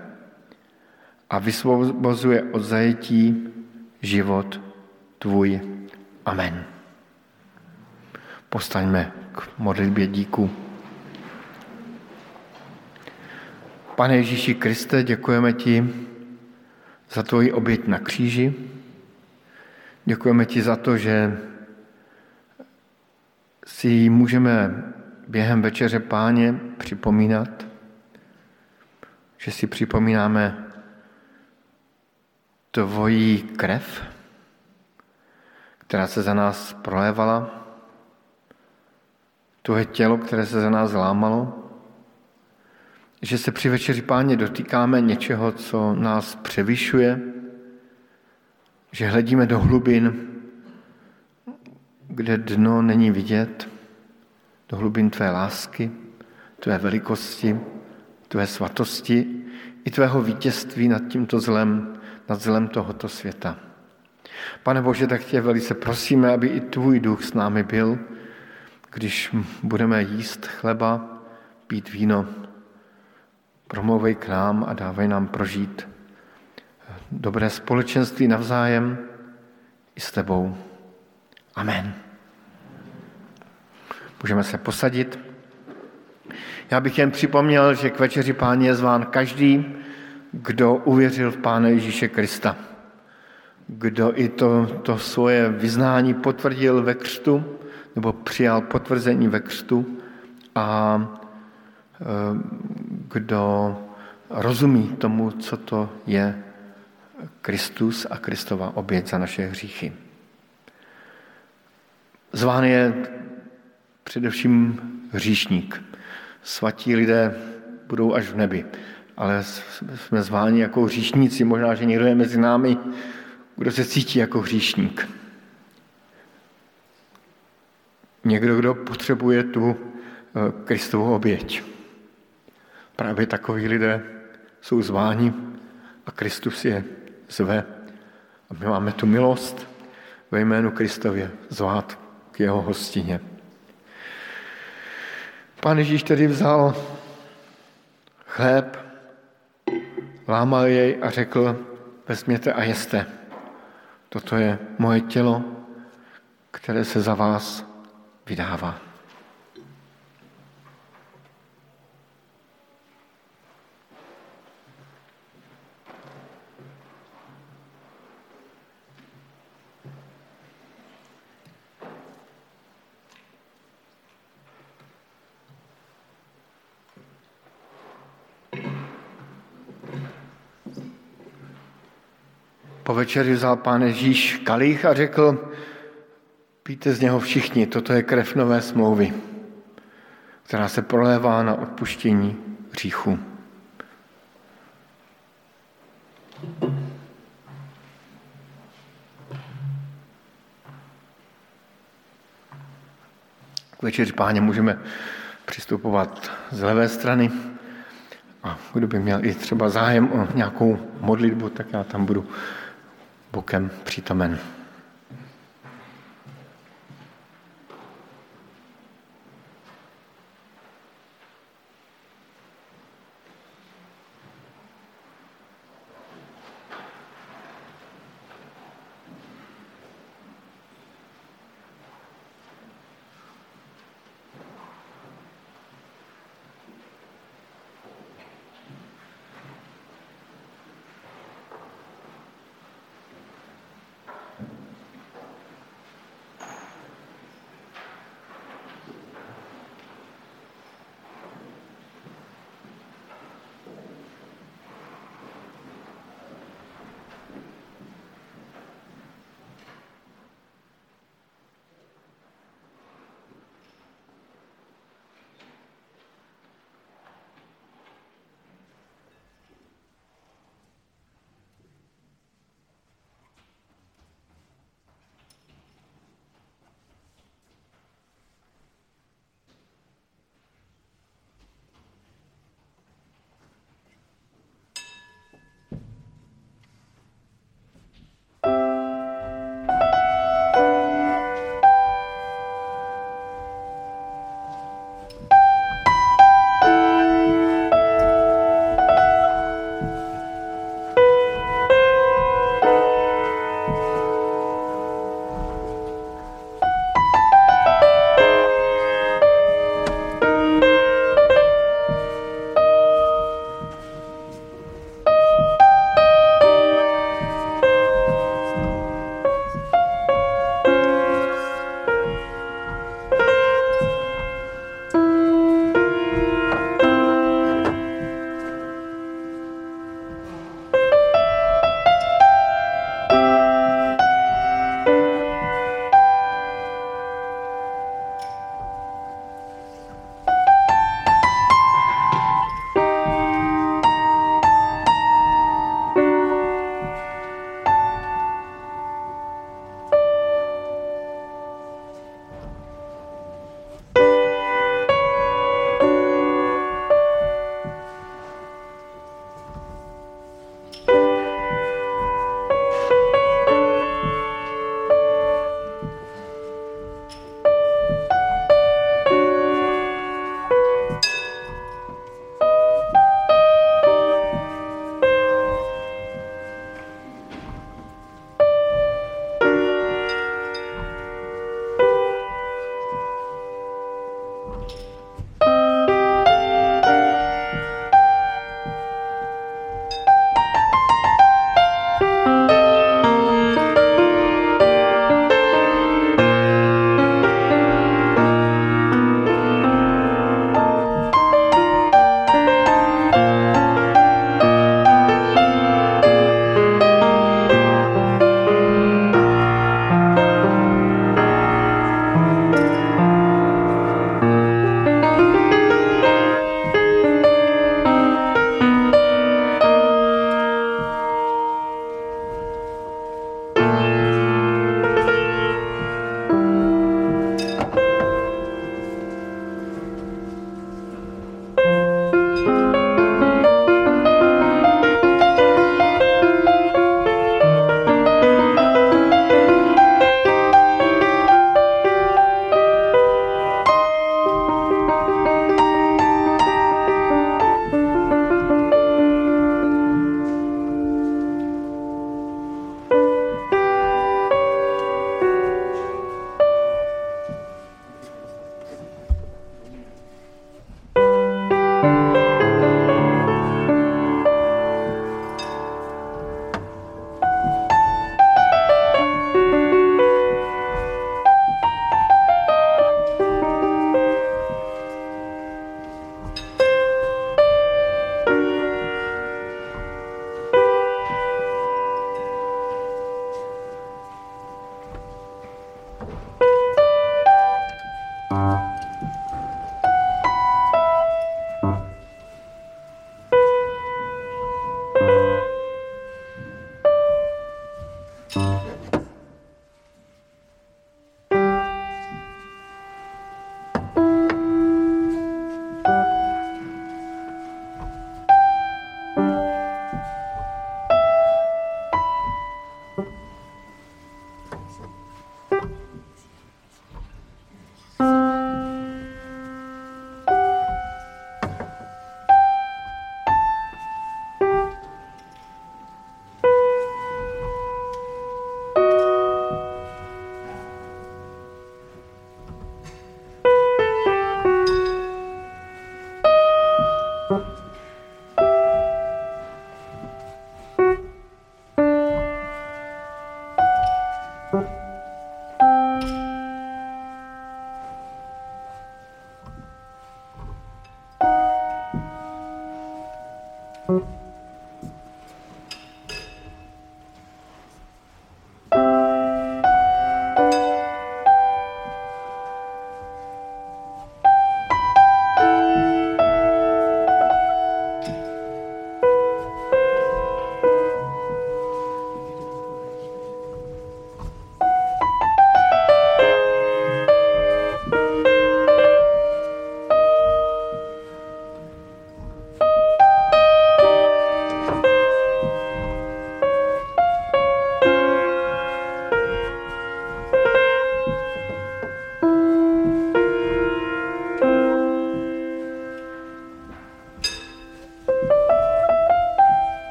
a vysvobozuje od zajetí život tvůj. Amen. Postaňme k modlitbě díku. Pane Ježíši Kriste, děkujeme ti za tvoji oběť na kříži. Děkujeme ti za to, že si můžeme během večeře páně připomínat, že si připomínáme tvojí krev, která se za nás prolévala, tvoje tělo, které se za nás zlámalo, že se při večeři páně dotýkáme něčeho, co nás převyšuje, že hledíme do hlubin, kde dno není vidět, do hlubin tvé lásky, tvé velikosti, tvé svatosti i tvého vítězství nad tímto zlem, nad zlem tohoto světa. Pane Bože, tak tě velice prosíme, aby i tvůj duch s námi byl, když budeme jíst chleba, pít víno, promlouvej k nám a dávej nám prožít dobré společenství navzájem i s tebou. Amen. Můžeme se posadit. Já bych jen připomněl, že k večeři páně je zván každý, kdo uvěřil v Pána Ježíše Krista. Kdo i to, to svoje vyznání potvrdil ve křtu, nebo přijal potvrzení ve křtu a kdo rozumí tomu, co to je Kristus a Kristova oběť za naše hříchy. Zván je především hříšník. Svatí lidé budou až v nebi, ale jsme zváni jako hříšníci. Možná, že někdo je mezi námi, kdo se cítí jako hříšník. Někdo, kdo potřebuje tu eh, Kristovu oběť. Právě takoví lidé jsou zváni a Kristus je zve. A my máme tu milost ve jménu Kristově zvát k jeho hostině. Pán Ježíš tedy vzal chléb, lámal jej a řekl, vezměte a jeste. Toto je moje tělo, které se za vás vydává. Po večeri vzal pán Ježíš kalich a řekl, píte z něho všichni, toto je krev nové smlouvy, která se prolévá na odpuštění hříchu. K večeři páně můžeme přistupovat z levé strany. A kdo by měl i třeba zájem o nějakou modlitbu, tak já tam budu bokem přítomen.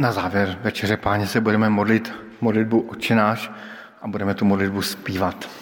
Na závěr večeře páně se budeme modlit modlitbu očenáš a budeme tu modlitbu zpívat.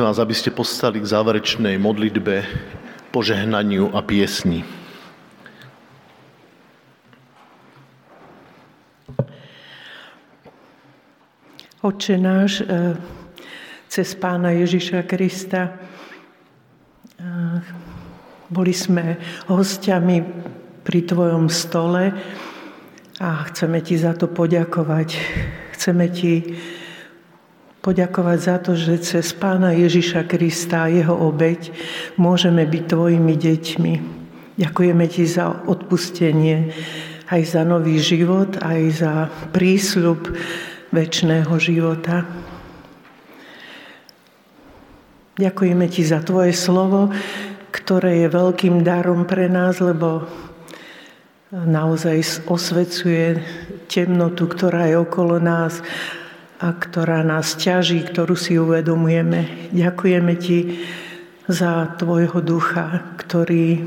Prosím vás, aby ste postali k záverečnej modlitbe, požehnaniu a piesni.
Oče náš, eh, cez Pána Ježiša Krista, eh, boli sme hostiami pri Tvojom stole a chceme Ti za to poďakovať. Chceme Ti poďakovať za to, že cez Pána Ježiša Krista a jeho obeď môžeme byť Tvojimi deťmi. Ďakujeme Ti za odpustenie, aj za nový život, aj za prísľub väčšného života. Ďakujeme Ti za Tvoje slovo, ktoré je veľkým darom pre nás, lebo naozaj osvecuje temnotu, ktorá je okolo nás a ktorá nás ťaží, ktorú si uvedomujeme. Ďakujeme Ti za Tvojho ducha, ktorý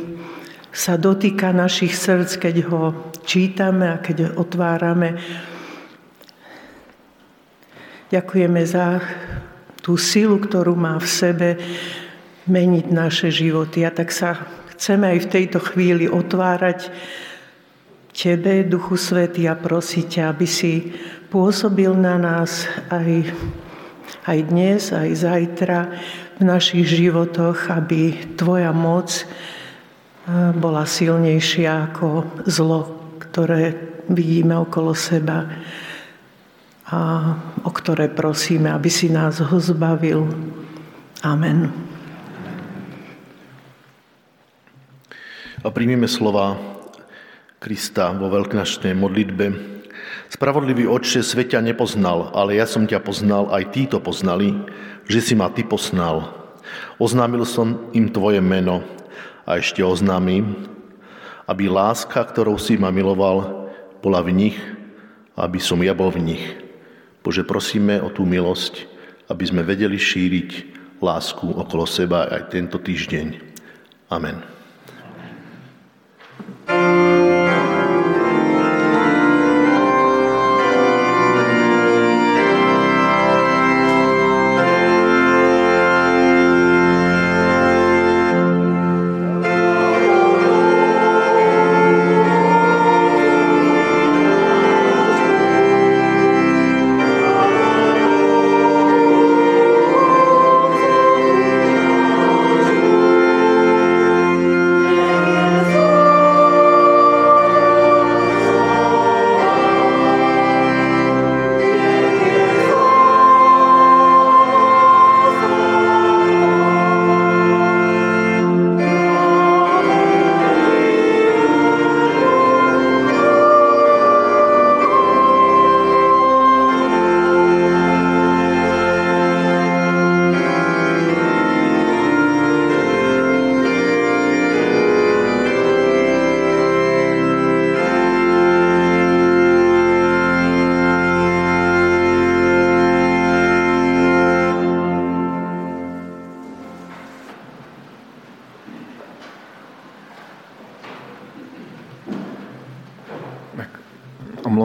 sa dotýka našich srdc, keď ho čítame a keď ho otvárame. Ďakujeme za tú silu, ktorú má v sebe meniť naše životy. A tak sa chceme aj v tejto chvíli otvárať Tebe, Duchu Svety, a prosiť ťa, aby si pôsobil na nás aj, aj dnes, aj zajtra v našich životoch, aby Tvoja moc eh, bola silnejšia ako zlo, ktoré vidíme okolo seba a o ktoré prosíme, aby si nás ho zbavil. Amen.
A príjmime slova Krista vo veľknačnej modlitbe, Spravodlivý Otče, svet ťa nepoznal, ale ja som ťa poznal, aj títo poznali, že si ma Ty poznal. Oznámil som im Tvoje meno a ešte oznámim, aby láska, ktorou si ma miloval, bola v nich, aby som ja bol v nich. Bože, prosíme o tú milosť, aby sme vedeli šíriť lásku okolo seba aj tento týždeň. Amen.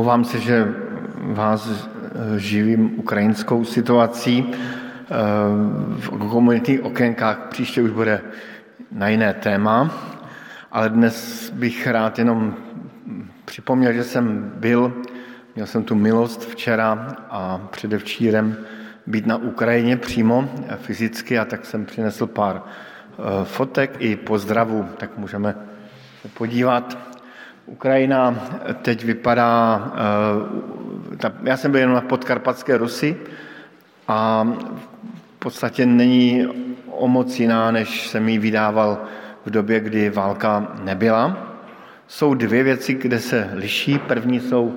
Omlouvám se, že vás živím ukrajinskou situací. V komunitních okénkách příště už bude na jiné téma, ale dnes bych rád jenom připomněl, že jsem byl, měl jsem tu milost včera a předevčírem být na Ukrajině přímo fyzicky a tak jsem přinesl pár eh, fotek i pozdravu, tak můžeme se podívat. Ukrajina teď vypadá, eh, já jsem byl jenom na podkarpatské Rusy a v podstatě není o moc jiná, než jsem ji vydával v době, kdy válka nebyla. Jsou dvě věci, kde se liší. První jsou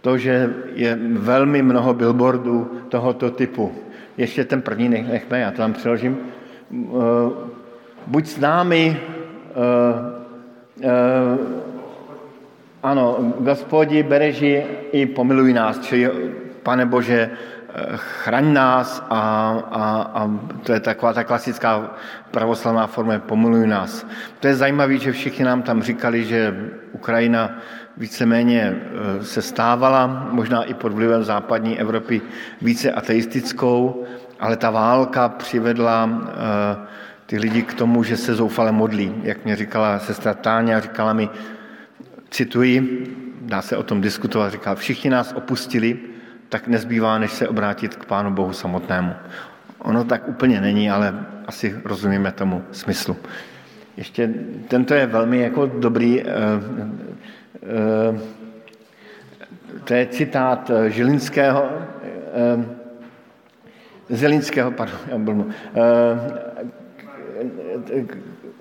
to, že je velmi mnoho billboardů tohoto typu. Ještě ten první nechme, já to tam přeložím. Eh, buď s námi, eh, ano, gospodi, bereži i pomiluj nás, čili pane Bože, chraň nás a, a, a to je taková ta klasická pravoslavná forma pomiluj nás. To je zajímavé, že všichni nám tam říkali, že Ukrajina víceméně e, se stávala, možná i pod vlivem západní Evropy, více ateistickou, ale ta válka přivedla e, ty lidi k tomu, že se zoufale modlí. Jak mě říkala sestra Táňa, říkala mi, cituji, dá se o tom diskutovat, říká, všichni nás opustili, tak nezbývá, než se obrátit k Pánu Bohu samotnému. Ono tak úplně není, ale asi rozumíme tomu smyslu. Ještě tento je velmi jako dobrý, eh, eh, to je citát eh, Žilinského, Zelinského, pardon, já byl,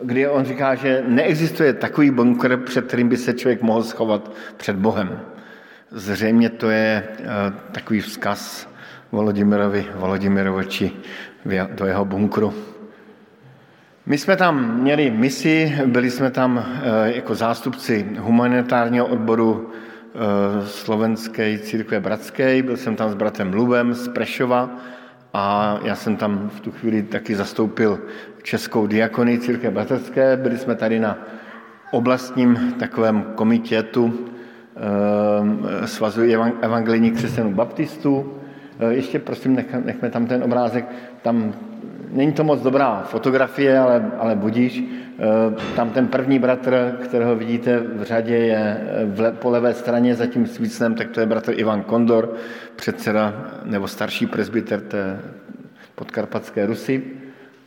kdy on říká, že neexistuje takový bunkr, před kterým by se člověk mohl schovat před Bohem. Zřejmě to je eh, takový vzkaz Volodimirovi Volodimiroviči do jeho bunkru. My jsme tam měli misi, byli jsme tam eh, jako zástupci humanitárního odboru eh, slovenské církve bratské, byl jsem tam s bratem Lubem z Prešova a já jsem tam v tu chvíli taky zastoupil českou diakonii církve bratrské. Byli jsme tady na oblastním takovém komitétu Ehm, svazu evangelijních křesťanů baptistů. Ehm, ještě prosím, nech, nechme tam ten obrázek. Tam není to moc dobrá fotografie, ale, ale budíš. Ehm, tam ten první bratr, kterého vidíte v řadě, je v, po levé straně za tím svícnem, tak to je bratr Ivan Kondor, předseda nebo starší presbyter té podkarpatské Rusy.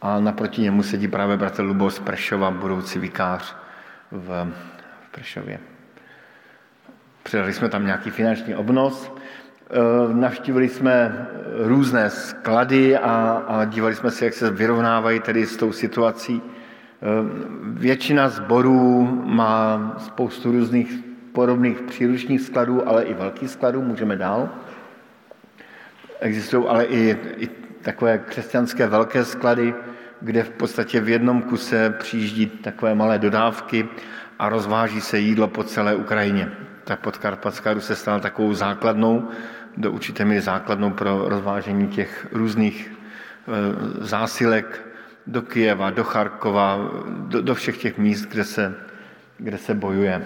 A naproti němu sedí právě bratr Lubos Prešova, budoucí vikář v Prešově. Přidali jsme tam nějaký finanční obnos, navštívili jsme různé sklady a, a dívali jsme se, jak se vyrovnávají tedy s tou situací. E, většina zborů má spoustu různých podobných příručních skladů, ale i velkých skladů, můžeme dál. Existují ale i, i takové křesťanské velké sklady, kde v podstatě v jednom kuse přijíždí takové malé dodávky a rozváží se jídlo po celé Ukrajině ta podkarpatská Rus se stala takovou základnou, do určité míry základnou pro rozvážení těch různých e, zásilek do Kijeva, do Charkova, do, do všech těch míst, kde se, kde se bojuje.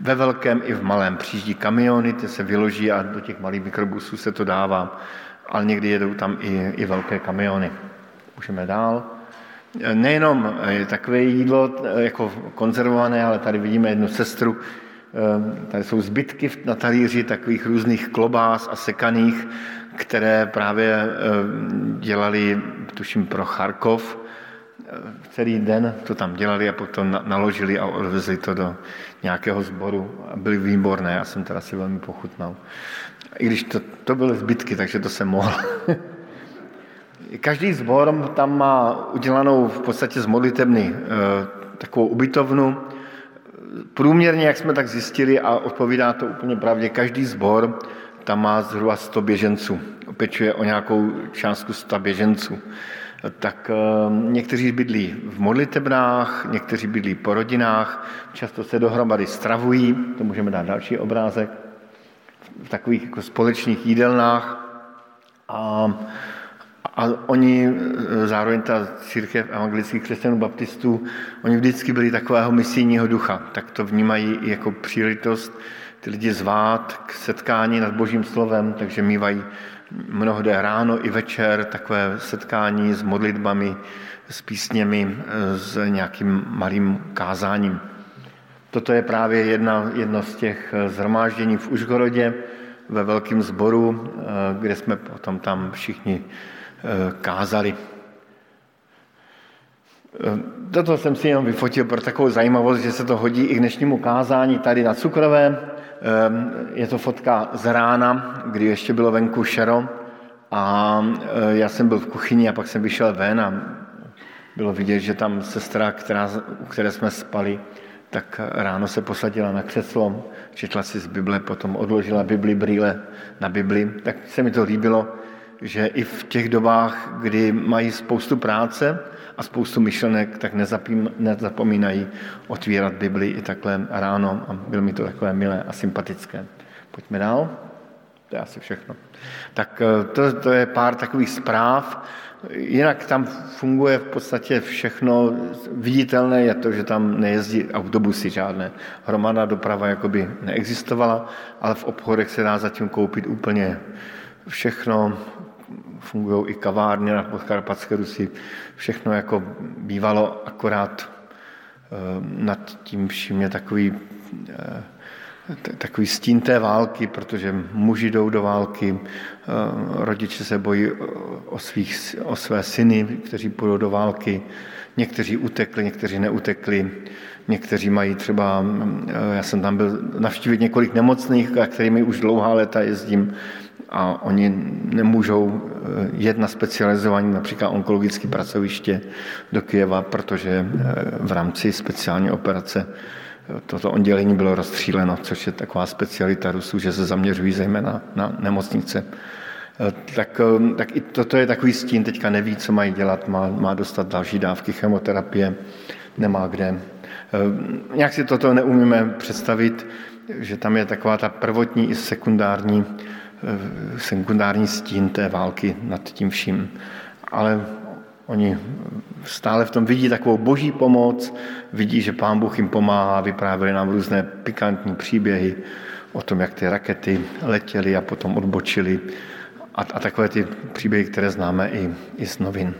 Ve velkém i v malém přijíždí kamiony, ty se vyloží a do těch malých mikrobusů se to dává, ale někdy jedou tam i, i velké kamiony. Můžeme dál. Nejenom e, takové jídlo e, jako konzervované, ale tady vidíme jednu sestru, tady jsou zbytky na talíři takových různých klobás a sekaných, které právě ehm, dělali, tuším, pro Charkov. Ehm, celý den to tam dělali a potom naložili a odvezli to do nějakého sboru. Byly výborné, já jsem teda si velmi pochutnal. I když to, to byly zbytky, takže to jsem mohl. Každý sbor tam má udělanou v podstatě z modlitebny takovou ubytovnu, průměrně, jak jsme tak zjistili, a odpovídá to úplně pravdě, každý sbor tam má zhruba 100 běženců, opečuje o nějakou částku 100 běženců. Tak eh, někteří bydlí v modlitebnách, někteří bydlí po rodinách, často se dohromady stravují, to můžeme dát další obrázek, v takových jako společných jídelnách. A a oni, e, zároveň ta církev evangelických křesťanů baptistů, oni vždycky byli takového misijního ducha, tak to vnímají i jako příležitost ty lidi zvát k setkání nad Božím slovem, takže mývají mnohde ráno i večer takové setkání s modlitbami, s písněmi, s nějakým malým kázáním. Toto je právě jedna, jedno z těch zhromáždění v Užgorodě ve velkém sboru, kde jsme potom tam všichni kázali. Toto jsem si jenom vyfotil pro takovou zajímavost, že se to hodí i k dnešnímu kázání tady na Cukrové. Ehm, je to fotka z rána, kdy ještě bylo venku šero a e, já jsem byl v kuchyni a pak jsem vyšel ven a bylo vidět, že tam sestra, která, u které jsme spali, tak ráno se posadila na křeslo, četla si z Bible, potom odložila Bibli, brýle na Bibli. Tak se mi to líbilo, že i v těch dobách, kdy mají spoustu práce, a spoustu myšlenek, tak nezapím, nezapomínají otvírat Bibli i takhle ráno a bylo mi to takové milé a sympatické. Pojďme dál. To je asi všechno. Tak eh, to, to je pár takových zpráv. Jinak tam funguje v podstatě všechno. Viditelné je to, že tam nejezdí autobusy žádné. Hromada doprava jakoby neexistovala, ale v obchodech se dá zatím koupit úplně všechno, fungují i kavárny na podkarpatské Rusy. Všechno jako bývalo akorát eh, nad tím vším je takový, eh, takový stín té války, protože muži jdou do války, eh, rodiče se bojí o, svých, o své syny, kteří půjdou do války, někteří utekli, někteří neutekli, někteří mají třeba, já jsem tam byl navštívit několik nemocných, kterými už dlouhá léta jezdím, a oni nemůžou eh, jet na specializování například onkologické pracoviště do Kijeva, protože eh, v rámci speciální operace eh, toto oddělení bylo rozstříleno, což je taková specialita Rusů, že se zaměřují zejména na nemocnice. Tak, tak i toto je takový stín, teďka neví, co mají dělat, má, má dostat další dávky chemoterapie, nemá kde. Nějak si toto neumíme představit, že tam je taková ta prvotní i sekundární sekundární stín té války nad tím vším. Ale oni stále v tom vidí takovou boží pomoc, vidí, že pán Bůh jim pomáhá, vyprávěli nám různé pikantní příběhy o tom, jak ty rakety letěly a potom odbočily a, a takové ty příběhy, které známe i, i z novin.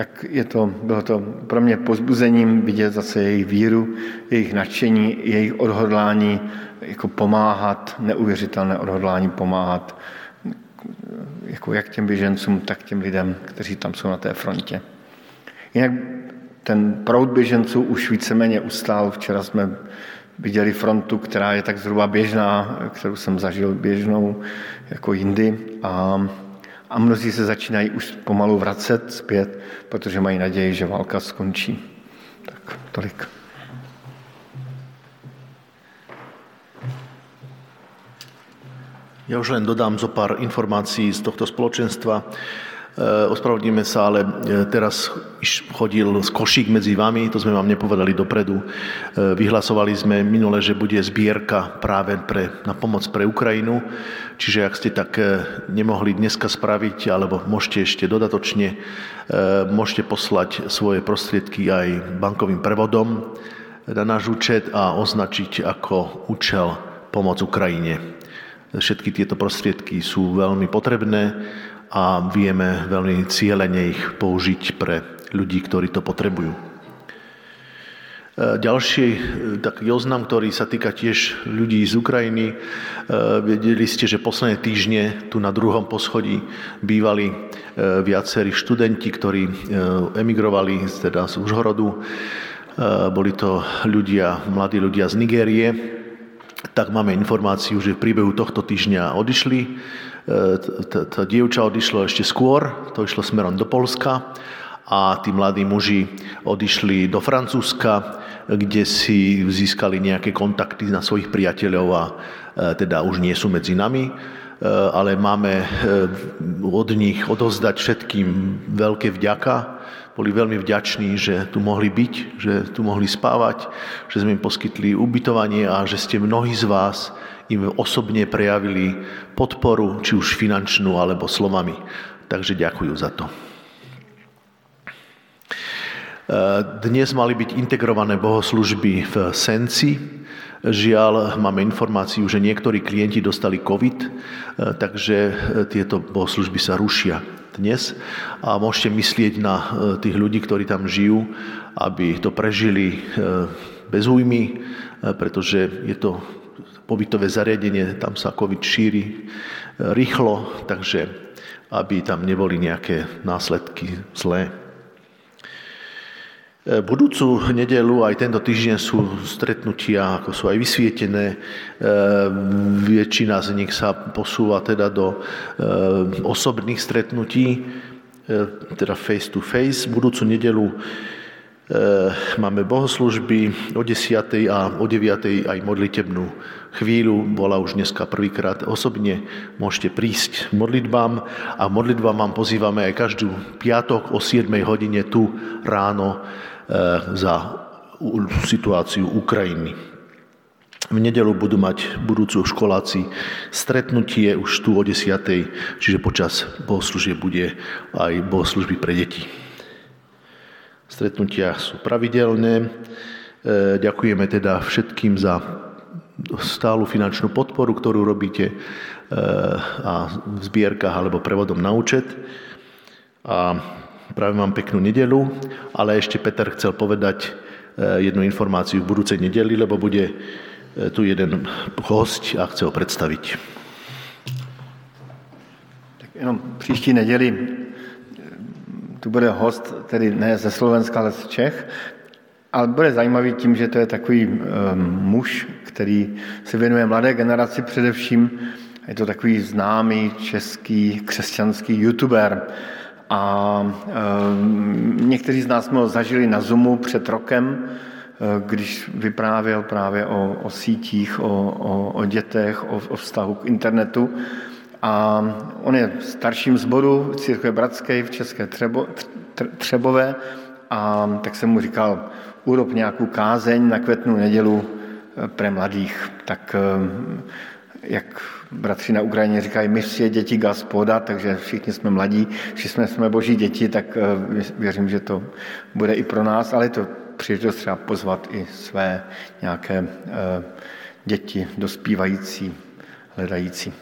Tak je to, bylo to pro mě pozbuzením vidět zase jejich víru, jejich nadšení, jejich odhodlání jako pomáhat, neuvěřitelné odhodlání pomáhat jako jak těm běžencům, tak těm lidem, kteří tam jsou na té frontě. Jinak ten proud běženců už víceméně ustál. Včera jsme viděli frontu, která je tak zhruba běžná, kterou jsem zažil běžnou jako jindy. A, a mnozí se začínají už pomalu vracet zpět, protože mají naději, že válka skončí. Tak tolik.
Ja už len dodám zo pár informácií z tohto spoločenstva. E, ospravedlníme sa, ale e, teraz chodil z košík medzi vami, to sme vám nepovedali dopredu. E, vyhlasovali sme minule, že bude zbierka práve na pomoc pre Ukrajinu, čiže ak ste tak nemohli dneska spraviť, alebo môžete ešte dodatočne, môžete poslať svoje prostriedky aj bankovým prevodom na náš účet a označiť ako účel pomoc Ukrajine. Všetky tieto prostriedky sú veľmi potrebné a vieme veľmi cieľene ich použiť pre ľudí, ktorí to potrebujú. E, ďalší e, taký oznam, ktorý sa týka tiež ľudí z Ukrajiny. E, vedeli ste, že posledné týždne tu na druhom poschodí bývali viacerí študenti, ktorí emigrovali teda z Užhorodu. Boli to ľudia, mladí ľudia z Nigérie, tak máme informáciu, že v priebehu tohto týždňa odišli. To dievča odišlo ešte skôr, to išlo smerom do Polska a tí mladí muži odišli do Francúzska, kde si získali nejaké kontakty na svojich priateľov a e, teda už nie sú medzi nami, e, ale máme od nich odovzdať všetkým veľké vďaka boli veľmi vďační, že tu mohli byť, že tu mohli spávať, že sme im poskytli ubytovanie a že ste mnohí z vás im osobne prejavili podporu, či už finančnú alebo slovami. Takže ďakujú za to. Dnes mali byť integrované bohoslužby v Senci, Žiaľ, máme informáciu, že niektorí klienti dostali COVID, takže tieto bohoslužby sa rušia dnes a môžete myslieť na tých ľudí, ktorí tam žijú, aby to prežili bez újmy, pretože je to pobytové zariadenie, tam sa COVID šíri rýchlo, takže aby tam neboli nejaké následky zlé. Budúcu nedelu aj tento týždeň sú stretnutia, ako sú aj vysvietené. Väčšina z nich sa posúva teda do osobných stretnutí, teda face to face. Budúcu nedelu máme bohoslužby o 10. a o 9. aj modlitebnú chvíľu. Bola už dneska prvýkrát osobne. Môžete prísť modlitbám a modlitbám vám pozývame aj každú piatok o 7. hodine tu ráno za situáciu Ukrajiny. V nedelu budú mať budúcu školáci stretnutie už tu o 10. Čiže počas bohoslužie bude aj bohoslužby pre deti. Stretnutia sú pravidelné. Ďakujeme teda všetkým za stálu finančnú podporu, ktorú robíte a v zbierkach alebo prevodom na účet. A Prajem vám peknú nedelu, ale ešte Peter chcel povedať jednu informáciu v budúcej nedeli, lebo bude tu jeden host a chce ho představit.
Tak jenom příští neděli tu bude host, tedy ne ze Slovenska, ale z Čech, ale bude zajímavý tím, že to je takový um, muž, který se věnuje mladé generaci především. Je to takový známý český křesťanský youtuber, a e, někteří z nás jsme ho zažili na Zoomu před rokem, e, když vyprávěl právě o, o sítích, o, o, o dětech, o, o vztahu k internetu. A on je starším zboru Církve Bratské v České Třebo, Třebové a tak jsem mu říkal, urob nějakou kázeň na květnou nedělu e, pre mladých. Tak jak bratři na Ukrajině říkají, my je děti Gaspoda, takže všichni jsme mladí, všichni jsme boží děti, tak eh, věřím, že to bude i pro nás, ale je to příležitost třeba pozvat i své nějaké eh, děti dospívající, hledající.